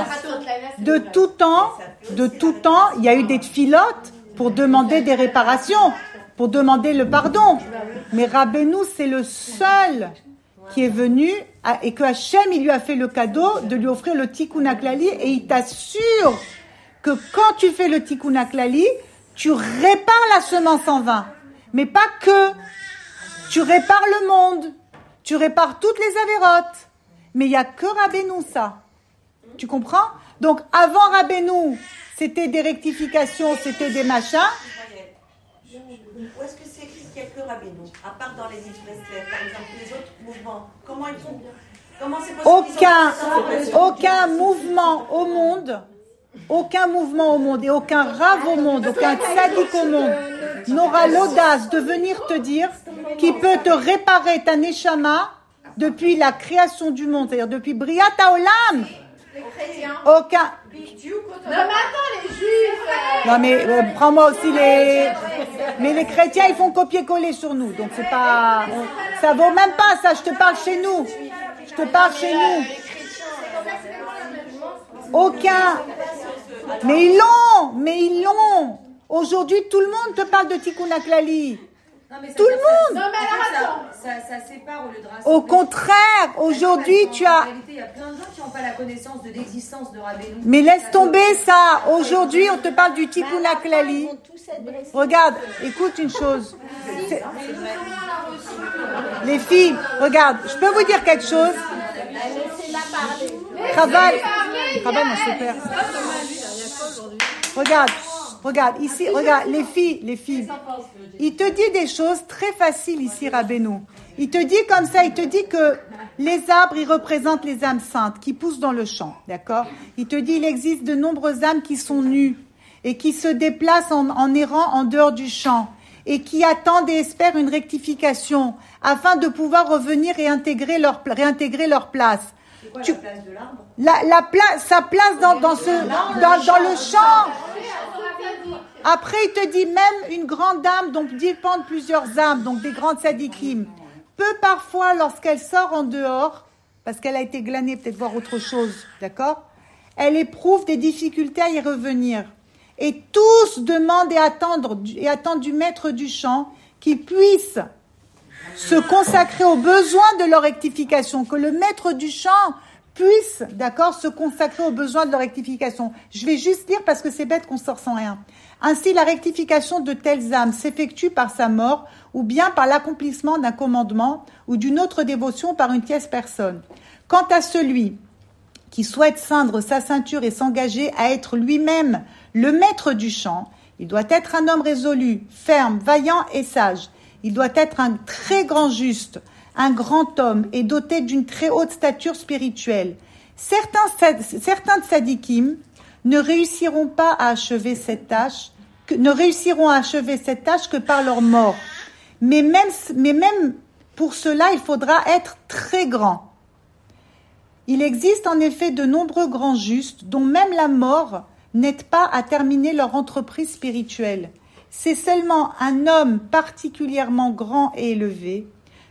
[SPEAKER 1] De tout temps, de tout temps, il y a eu des filotes pour demander des réparations, pour demander le pardon. Mais Rabbeinu, c'est le seul qui est venu et que Hachem, il lui a fait le cadeau de lui offrir le tikkun aklali et il t'assure que quand tu fais le tikkun aklali, tu répares la semence en vain. Mais pas que. Tu répares le monde. Tu répares toutes les avérotes. Mais il y a que Rabbeinu, ça. Tu comprends? Donc avant Rabbeinu, c'était des rectifications, c'était des machins.
[SPEAKER 13] Où est-ce que c'est écrit qu'il n'y a que Rabbeinu À part dans les Breslev, par exemple, les autres mouvements. Comment ils font Comment c'est possible qu'ils
[SPEAKER 1] Aucun,
[SPEAKER 13] ont-
[SPEAKER 1] aucun mouvement au monde, aucun mouvement au monde et aucun rave au monde, aucun tzaddik au monde n'aura l'audace de venir te dire qu'il peut te réparer ta neshama depuis la création du monde, c'est-à-dire depuis Briat Olam.
[SPEAKER 12] Les chrétiens.
[SPEAKER 1] Aucun.
[SPEAKER 12] Non,
[SPEAKER 4] mais attends, les juifs.
[SPEAKER 1] Non mais euh, prends-moi aussi les. Mais les chrétiens ils font copier-coller sur nous, donc c'est pas. Ça vaut même pas ça. Je te parle chez nous. Je te parle chez nous. Aucun. Mais ils l'ont. Mais ils l'ont. Aujourd'hui tout le monde te parle de Tikkun Aklali.
[SPEAKER 3] Non, mais ça-
[SPEAKER 1] Tout le monde.
[SPEAKER 4] Non, mais alors, attends.
[SPEAKER 3] Ça, ça sépare au lieu de rassembler.
[SPEAKER 1] Au contraire, aujourd'hui tu
[SPEAKER 3] En
[SPEAKER 1] as.
[SPEAKER 3] réalité, il y a plein de gens qui n'ont pas la connaissance de l'existence de Rabbeinu.
[SPEAKER 1] Mais laisse tomber ça. Aujourd'hui, on te parle du Tikkun Aklali. Regarde, écoute une chose. Les filles, regarde, je peux vous dire quelque chose? Travail, travail, mon super. Regarde, regarde, ici, regarde, les filles, les filles. Il te dit des choses très faciles ici, Rabbeinu. Il te dit comme ça, il te dit que les arbres, ils représentent les âmes saintes qui poussent dans le champ, d'accord? Il te dit il existe de nombreuses âmes qui sont nues et qui se déplacent en, en errant en dehors du champ et qui attendent et espèrent une rectification afin de pouvoir revenir et intégrer leur, pla- réintégrer leur place.
[SPEAKER 13] C'est quoi
[SPEAKER 1] Tu-
[SPEAKER 13] la place de l'arbre
[SPEAKER 1] La, la place, sa place dans, dans ce, dans, dans le champ. Après, il te dit même une grande âme, donc dépendent plusieurs âmes, donc des grandes sadikim, peut parfois, lorsqu'elle sort en dehors, parce qu'elle a été glanée, peut-être voir autre chose, d'accord Elle éprouve des difficultés à y revenir. Et tous demandent et attendent, et attendent du maître du champ qu'il puisse se consacrer aux besoins de leur rectification, que le maître du chant puisse, d'accord, se consacrer aux besoins de leur rectification. Je vais juste lire parce que c'est bête qu'on sort sans rien. Ainsi, la rectification de telles âmes s'effectue par sa mort ou bien par l'accomplissement d'un commandement ou d'une autre dévotion par une tierce personne. Quant à celui qui souhaite ceindre sa ceinture et s'engager à être lui-même le maître du champ, il doit être un homme résolu, ferme, vaillant et sage. Il doit être un très grand juste, un grand homme et doté d'une très haute stature spirituelle. Certains, certains tzadikim ne réussiront pas à achever cette tâche que- ne réussiront à achever cette tâche que par leur mort. Mais même pour cela, il faudra être très grand. Il existe en effet de nombreux grands justes dont même la mort n'aide pas à terminer leur entreprise spirituelle. C'est seulement un homme particulièrement grand et élevé,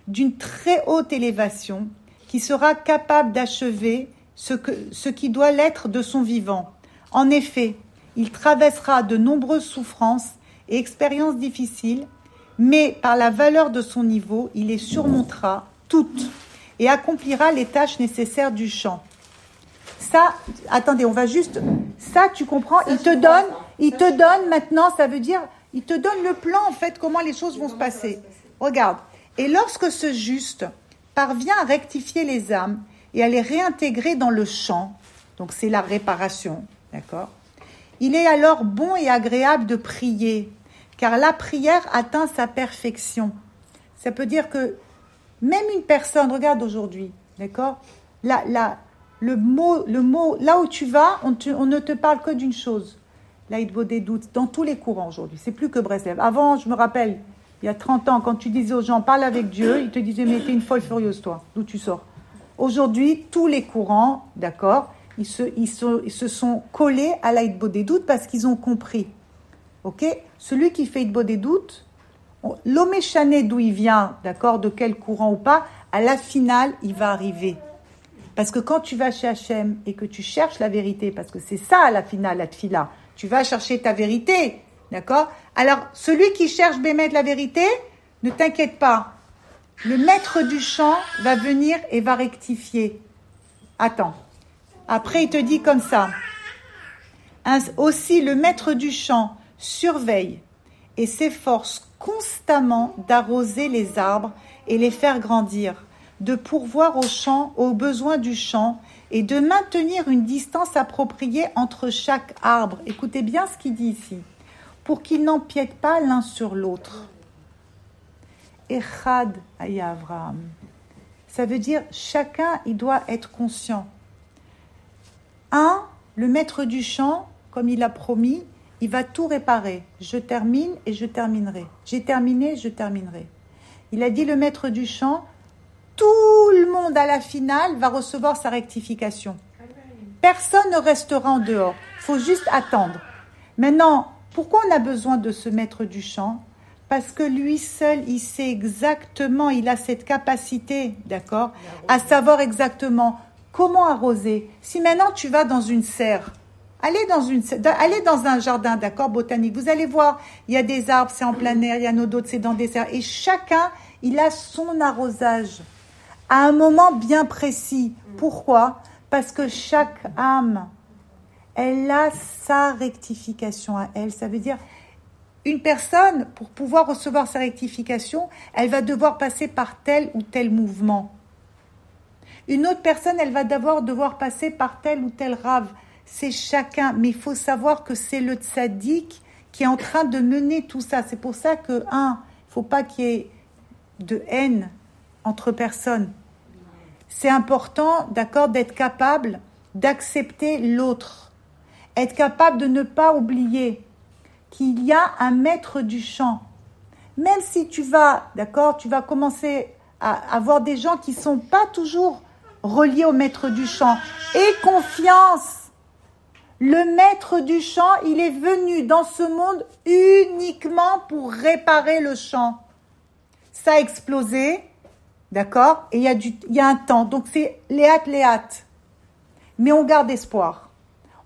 [SPEAKER 1] d'une très haute élévation, qui sera capable d'achever ce, que, ce qui doit l'être de son vivant. En effet, il traversera de nombreuses souffrances et expériences difficiles, mais par la valeur de son niveau, il les surmontera toutes et accomplira les tâches nécessaires du champ. Ça, attendez, on va juste. Ça, tu comprends Il te donne, il te donne maintenant, ça veut dire, il te donne le plan en fait, comment les choses vont se passer. Regarde. Et lorsque ce juste parvient à rectifier les âmes et à les réintégrer dans le champ, donc c'est la réparation, d'accord Il est alors bon et agréable de prier, car la prière atteint sa perfection. Ça peut dire que même une personne, regarde aujourd'hui, d'accord là, là, le mot, le mot, là où tu vas, on, te- on ne te parle que d'une chose. Vaut des doutes dans tous les courants aujourd'hui. C'est plus que Breslev. Avant, je me rappelle, il y a 30 ans, quand tu disais aux gens, parle avec Dieu, ils te disaient, mais t'es une folle furieuse, toi. D'où tu sors? Aujourd'hui, tous les courants, d'accord, ils se, ils, se, ils se sont collés à l'aïdbo des doutes parce qu'ils ont compris. Ok? Celui qui fait Idbo des doutes, l'homme d'où il vient, d'accord, de quel courant ou pas, à la finale, il va arriver. Parce que quand tu vas chez Hachem et que tu cherches la vérité, parce que c'est ça à la finale, la tfila, tu vas chercher ta vérité, d'accord? Alors, celui qui cherche Bémet la vérité, ne t'inquiète pas. Le maître du chant va venir et va rectifier. Attends. Après, il te dit comme ça. Aussi, le maître du champ surveille et s'efforce constamment d'arroser les arbres et les faire grandir, de pourvoir au champ, aux besoins du champ et de maintenir une distance appropriée entre chaque arbre. Écoutez bien ce qu'il dit ici, pour qu'ils n'empiètent pas l'un sur l'autre. Echad aya. Ça veut dire chacun, il doit être conscient. Un, le maître du champ, comme il a promis, il va tout réparer. Je termine et je terminerai. J'ai terminé, je terminerai. Il a dit le maître du champ, tout le monde à la finale va recevoir sa rectification. Personne ne restera en dehors. Il faut juste attendre. Maintenant, pourquoi on a besoin de ce maître du champ Parce que lui seul, il sait exactement, il a cette capacité, d'accord, à savoir exactement comment arroser. Si maintenant tu vas dans une serre, allez dans, une, allez dans un jardin, d'accord, botanique, vous allez voir, il y a des arbres, c'est en plein air, il y en a d'autres, c'est dans des serres, et chacun, il a son arrosage à un moment bien précis. Pourquoi? Parce que chaque âme, elle a sa rectification à elle. Ça veut dire, une personne, pour pouvoir recevoir sa rectification, elle va devoir passer par tel ou tel mouvement. Une autre personne, elle va d'abord devoir passer par tel ou tel rave. C'est chacun, mais il faut savoir que c'est le tzaddik qui est en train de mener tout ça. C'est pour ça que, un, il faut pas qu'il y ait de haine entre personnes. C'est important, d'accord, d'être capable d'accepter l'autre. Être capable de ne pas oublier qu'il y a un maître du chant. Même si tu vas, d'accord, tu vas commencer à avoir des gens qui sont pas toujours reliés au maître du chant. Et confiance. Le maître du chant, il est venu dans ce monde uniquement pour réparer le chant. Ça a explosé, d'accord? Et il y, a un temps. Donc c'est léat, léat. Mais on garde espoir.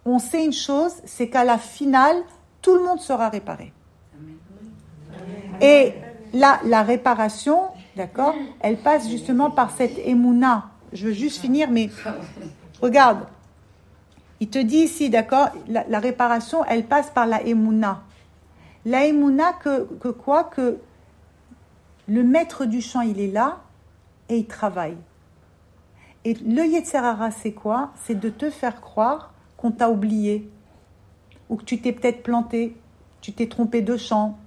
[SPEAKER 1] On sait une chose, c'est qu'à la finale, tout le monde sera réparé. Et la, la réparation, d'accord, elle passe justement par cette émouna. Je veux juste finir, mais regarde, il te dit ici, d'accord, la, la, réparation, elle passe par la émouna. La émouna que, que quoi? Que le maître du chant, il est là et il travaille. Et le Yetzerara, c'est quoi? C'est de te faire croire qu'on t'a oublié, ou que tu t'es peut-être planté, tu t'es trompé de chant.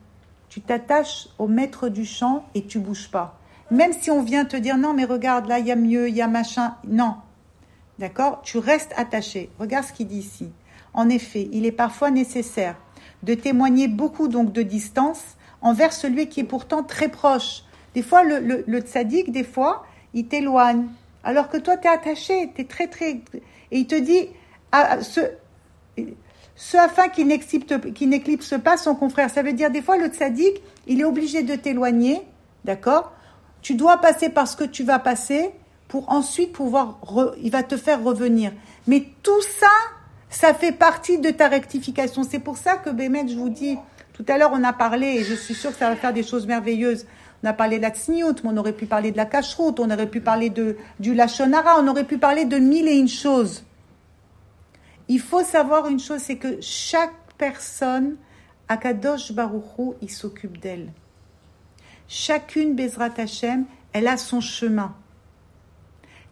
[SPEAKER 1] Tu t'attaches au maître du chant et tu bouges pas. Même si on vient te dire non, mais regarde, là, il y a mieux, il y a machin. Non. D'accord? Tu restes attaché. Regarde ce qu'il dit ici. En effet, il est parfois nécessaire de témoigner beaucoup donc de distance envers celui qui est pourtant très proche. Des fois, le, le, tzaddik, des fois, il t'éloigne. Alors que toi, tu es attaché, tu es très, très... Et il te dit, ah, ce, ce afin qu'il n'éclipse pas son confrère. Ça veut dire, des fois, le tzaddik, il est obligé de t'éloigner, d'accord? Tu dois passer par ce que tu vas passer pour ensuite pouvoir... il va te faire revenir. Mais tout ça, ça fait partie de ta rectification. C'est pour ça que, Bémet, je vous dis, tout à l'heure, on a parlé, et je suis sûre que ça va faire des choses merveilleuses. On a parlé de la tsniout, mais on aurait pu parler de la cacheroute, on aurait pu parler de, du lachonara, on aurait pu parler de mille et une choses. Il faut savoir une chose, c'est que chaque personne, Akadosh Baruchou, il s'occupe d'elle. Chacune, Bezrat Hashem, elle a son chemin.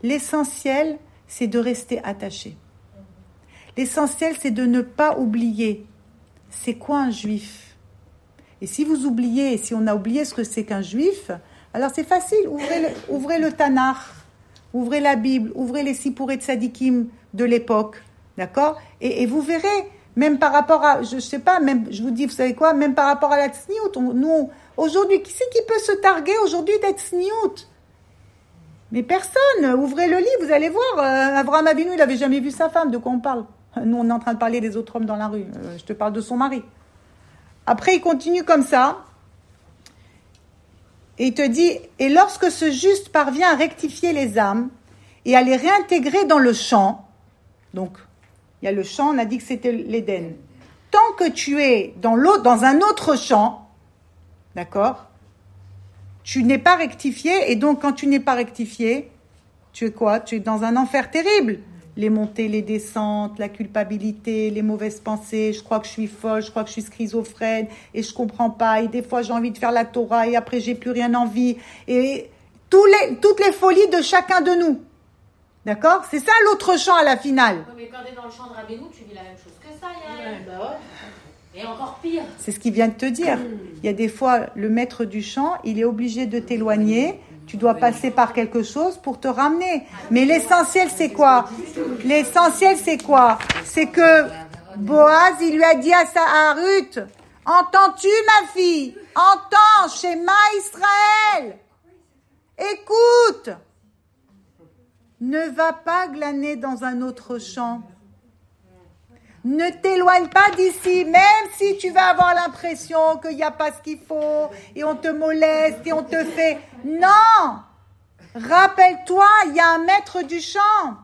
[SPEAKER 1] L'essentiel, c'est de rester attaché. L'essentiel, c'est de ne pas oublier. C'est quoi un juif? Et si vous oubliez, si on a oublié ce que c'est qu'un juif, alors c'est facile. Ouvrez le, ouvrez Tanakh, ouvrez la Bible, ouvrez les Sipouré de Sadikim de l'époque. D'accord? Et, vous verrez, même par rapport à, je sais pas, même, je vous dis, vous savez quoi, même par rapport à la tsniout, nous, aujourd'hui, qui c'est qui peut se targuer aujourd'hui d'être tsniout Mais personne. Ouvrez le livre, vous allez voir. Euh, Abraham Avinu, il n'avait jamais vu sa femme. De quoi on parle? Nous, on est en train de parler des autres hommes dans la rue. Euh, je te parle de son mari. Après, il continue comme ça. Et il te dit, et lorsque ce juste parvient à rectifier les âmes et à les réintégrer dans le champ, donc il y a le champ, on a dit que c'était l'Éden. Tant que tu es dans dans un autre champ, d'accord, tu n'es pas rectifié, et donc quand tu n'es pas rectifié, tu es quoi? Tu es dans un enfer terrible. Les montées, les descentes, la culpabilité, les mauvaises pensées, je crois que je suis folle, je crois que je suis schizophrène, et je comprends pas, et des fois j'ai envie de faire la Torah, et après j'ai plus rien envie, et tous les, toutes les folies de chacun de nous. D'accord? C'est ça l'autre chant à la finale.
[SPEAKER 8] mais quand tu es dans le chant de Rabbeinu, tu vis la même chose que ça, Yann. Bah Et encore pire.
[SPEAKER 1] C'est ce qu'il vient de te dire. Il y a des fois, le maître du chant, il est obligé de t'éloigner. Tu dois passer par quelque chose pour te ramener. Mais l'essentiel, c'est quoi? L'essentiel, c'est quoi? C'est que Boaz, il lui a dit à, sa, à Ruth, entends-tu ma fille? Entends, schéma Israël. Écoute. Ne va pas glaner dans un autre champ. Ne t'éloigne pas d'ici, même si tu vas avoir l'impression qu'il n'y a pas ce qu'il faut, et on te moleste, et on te fait... Non Rappelle-toi, il y a un maître du champ.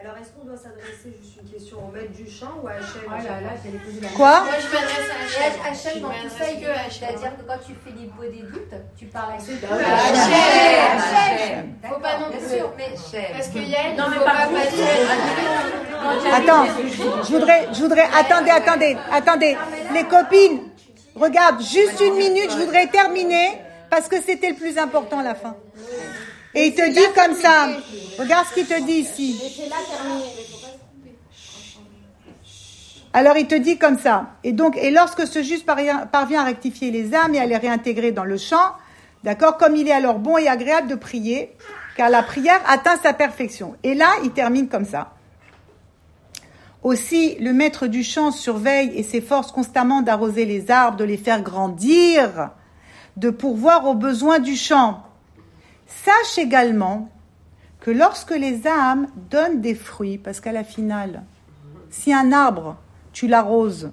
[SPEAKER 3] Alors, est-ce qu'on doit s'adresser question au maître du chant ou à Hachem
[SPEAKER 1] Quoi?
[SPEAKER 12] Moi, je m'adresse à Hachem. dans tout ça, c'est-à-dire que quand tu fais des doutes, tu parles avec Hachem. Hachem Faut pas non plus, mais parce que Yael, non, mais faut pas passer.
[SPEAKER 1] Attends, je voudrais, je voudrais, attendez, attendez, attendez. Les copines, regarde, juste une minute, je voudrais terminer parce que c'était le plus important à la fin. Et il te dit comme ça. Regarde ce qu'il te dit ici. Alors il te dit comme ça. Et donc, et lorsque ce juste parvient, à rectifier les âmes et à les réintégrer dans le champ, d'accord, comme il est alors bon et agréable de prier, car la prière atteint sa perfection. Et là, il termine comme ça. Aussi, le maître du champ surveille et s'efforce constamment d'arroser les arbres, de les faire grandir, de pourvoir aux besoins du champ. Sache également que lorsque les âmes donnent des fruits, parce qu'à la finale, si un arbre, tu l'arroses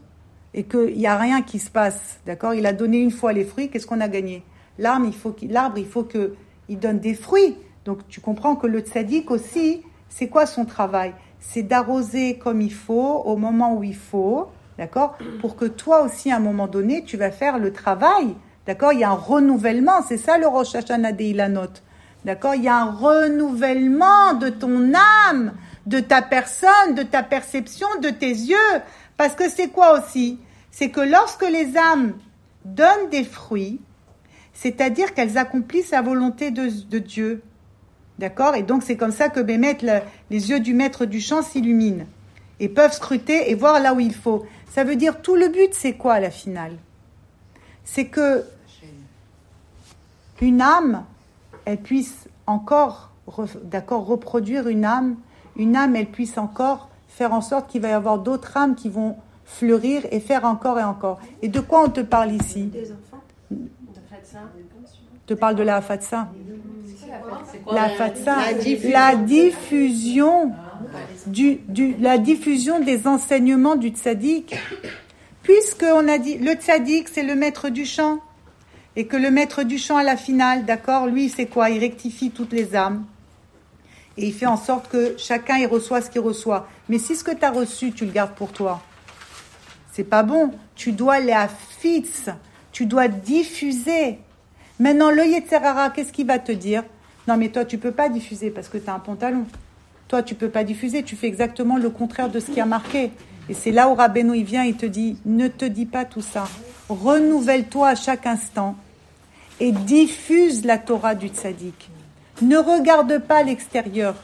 [SPEAKER 1] et qu'il n'y a rien qui se passe, d'accord? Il a donné une fois les fruits, qu'est-ce qu'on a gagné? L'arbre, il faut qu'il, il donne des fruits. Donc tu comprends que le tzaddik aussi, c'est quoi son travail? C'est d'arroser comme il faut, au moment où il faut, d'accord? Pour que toi aussi, à un moment donné, tu vas faire le travail, d'accord? Il y a un renouvellement, c'est ça le Rosh Hashanah de Ilanot. D'accord? Il y a un renouvellement de ton âme, de ta personne, de ta perception, de tes yeux. Parce que c'est quoi aussi? C'est que lorsque les âmes donnent des fruits, c'est-à-dire qu'elles accomplissent la volonté de, Dieu. D'accord? Et donc c'est comme ça que Bémet, les yeux du maître du chant s'illuminent et peuvent scruter et voir là où il faut. Ça veut dire tout le but, c'est quoi la finale? C'est que une âme elle puisse encore, d'accord, reproduire une âme, une âme, elle puisse encore faire en sorte qu'il va y avoir d'autres âmes qui vont fleurir et faire encore et encore. Et de quoi on te parle ici
[SPEAKER 3] Des enfants.
[SPEAKER 1] te parle de la fatsa. La fatsa,
[SPEAKER 10] La diffusion.
[SPEAKER 1] la diffusion, du, du- la diffusion des enseignements du tzaddik. Puisque on a dit, le tzaddik, c'est le maître du chant. Et que le maître du chant, à la finale, d'accord, lui, c'est quoi? Il rectifie toutes les âmes. Et il fait en sorte que chacun, il reçoit ce qu'il reçoit. Mais si ce que tu as reçu, tu le gardes pour toi, c'est pas bon. Tu dois les affix, tu dois diffuser. Maintenant, le Yetzerara, qu'est-ce qu'il va te dire? Non, mais toi, tu peux pas diffuser parce que tu as un pantalon. Toi, tu peux pas diffuser, tu fais exactement le contraire de ce qui a marqué. Et c'est là où Rabbeinu, il vient, il te dit, ne te dis pas tout ça. Renouvelle-toi à chaque instant et diffuse la Torah du tzaddik. Ne regarde pas l'extérieur.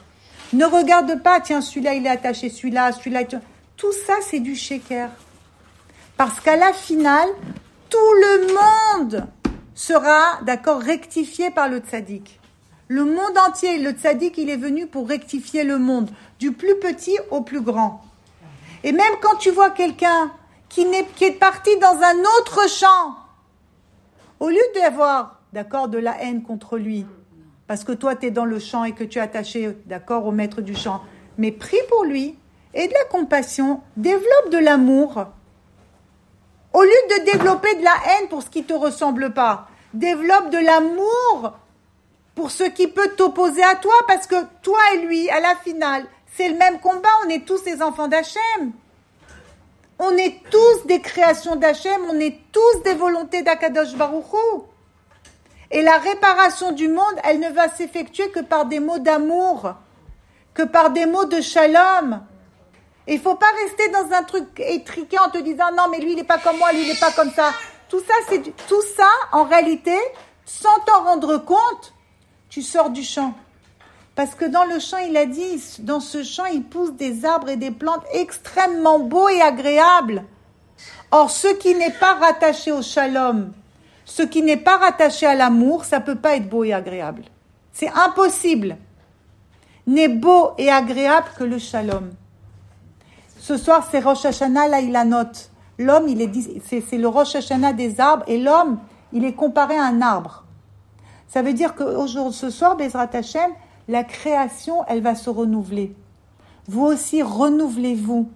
[SPEAKER 1] Ne regarde pas, tiens, celui-là, il est attaché, celui-là, celui-là. il- Tout ça, c'est du shaker. Parce qu'à la finale, tout le monde sera, d'accord, rectifié par le tzaddik. Le monde entier, le tzaddik, il est venu pour rectifier le monde, du plus petit au plus grand. Et même quand tu vois quelqu'un qui, qui est parti dans un autre champ, au lieu d'avoir, d'accord, de la haine contre lui, parce que toi, tu es dans le champ et que tu es attaché, d'accord, au maître du champ, mais prie pour lui et de la compassion, développe de l'amour. Au lieu de développer de la haine pour ce qui ne te ressemble pas, développe de l'amour pour ce qui peut t'opposer à toi, parce que toi et lui, à la finale, c'est le même combat, on est tous des enfants d'Hachem. On est tous des créations d'Hachem, on est tous des volontés d'Akadosh Baruchou. Et la réparation du monde, elle ne va s'effectuer que par des mots d'amour, que par des mots de shalom. Il faut pas rester dans un truc étriqué en te disant non mais lui il n'est pas comme moi, lui il n'est pas comme ça. Tout ça c'est tout ça en réalité, sans t'en rendre compte, tu sors du champ. Parce que dans le champ, il a dit, dans ce champ, il pousse des arbres et des plantes extrêmement beaux et agréables. Or, ce qui n'est pas rattaché au shalom, ce qui n'est pas rattaché à l'amour, ça peut pas être beau et agréable. C'est impossible. N'est beau et agréable que le shalom. Ce soir, c'est Rosh Hashanah, là, il a note. L'homme, il est, c'est, c'est le Rosh Hashanah des arbres, et l'homme, il est comparé à un arbre. Ça veut dire que ce soir, Bezrat la création, elle va se renouveler. Vous aussi, renouvelez-vous.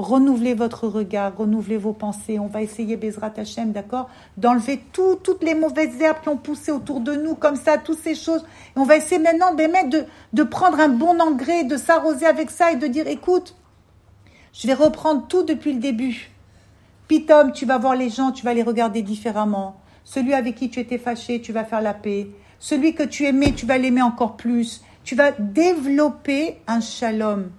[SPEAKER 1] Renouvelez votre regard, renouvelez vos pensées. On va essayer, Bezrat Hashem, d'accord, d'enlever tout- toutes les mauvaises herbes qui ont poussé autour de nous, comme ça, toutes ces choses. Et on va essayer maintenant Bémet, de, de prendre un bon engrais, de s'arroser avec ça et de dire, écoute, je vais reprendre tout depuis le début. Pitom, tu vas voir les gens, tu vas les regarder différemment. Celui avec qui tu étais fâché, tu vas faire la paix. Celui que tu aimais, tu vas l'aimer encore plus. Tu vas développer un shalom.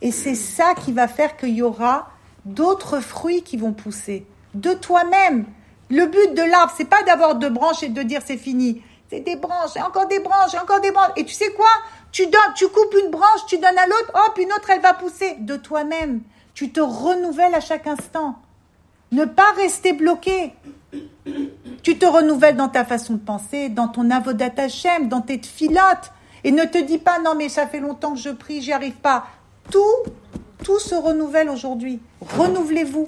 [SPEAKER 1] Et c'est ça qui va faire qu'il y aura d'autres fruits qui vont pousser. De toi-même. Le but de l'arbre, c'est pas d'avoir deux branches et de dire c'est fini. C'est des branches, et encore des branches, encore des branches. Et tu sais quoi? Tu donnes, tu coupes une branche, tu donnes à l'autre, hop, une autre, elle va pousser. De toi-même. Tu te renouvelles à chaque instant. Ne pas rester bloqué. Tu te renouvelles dans ta façon de penser, dans ton avodat Hashem, dans tes filotes. Et ne te dis pas, non, mais ça fait longtemps que je prie, j'y arrive pas. Tout, tout se renouvelle aujourd'hui. Renouvelez-vous.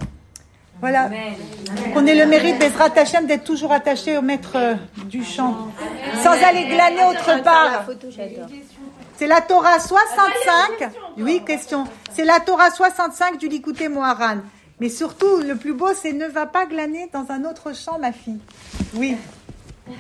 [SPEAKER 1] Voilà. Qu'on ait le mérite d'être Hashem, d'être toujours attaché au maître euh, du chant. Sans aller glaner autre part. C'est la Torah 65. Oui, question. C'est la Torah 65 du Likuté Moharan. Mais surtout, le plus beau, c'est ne va pas glaner dans un autre champ, ma fille. Oui.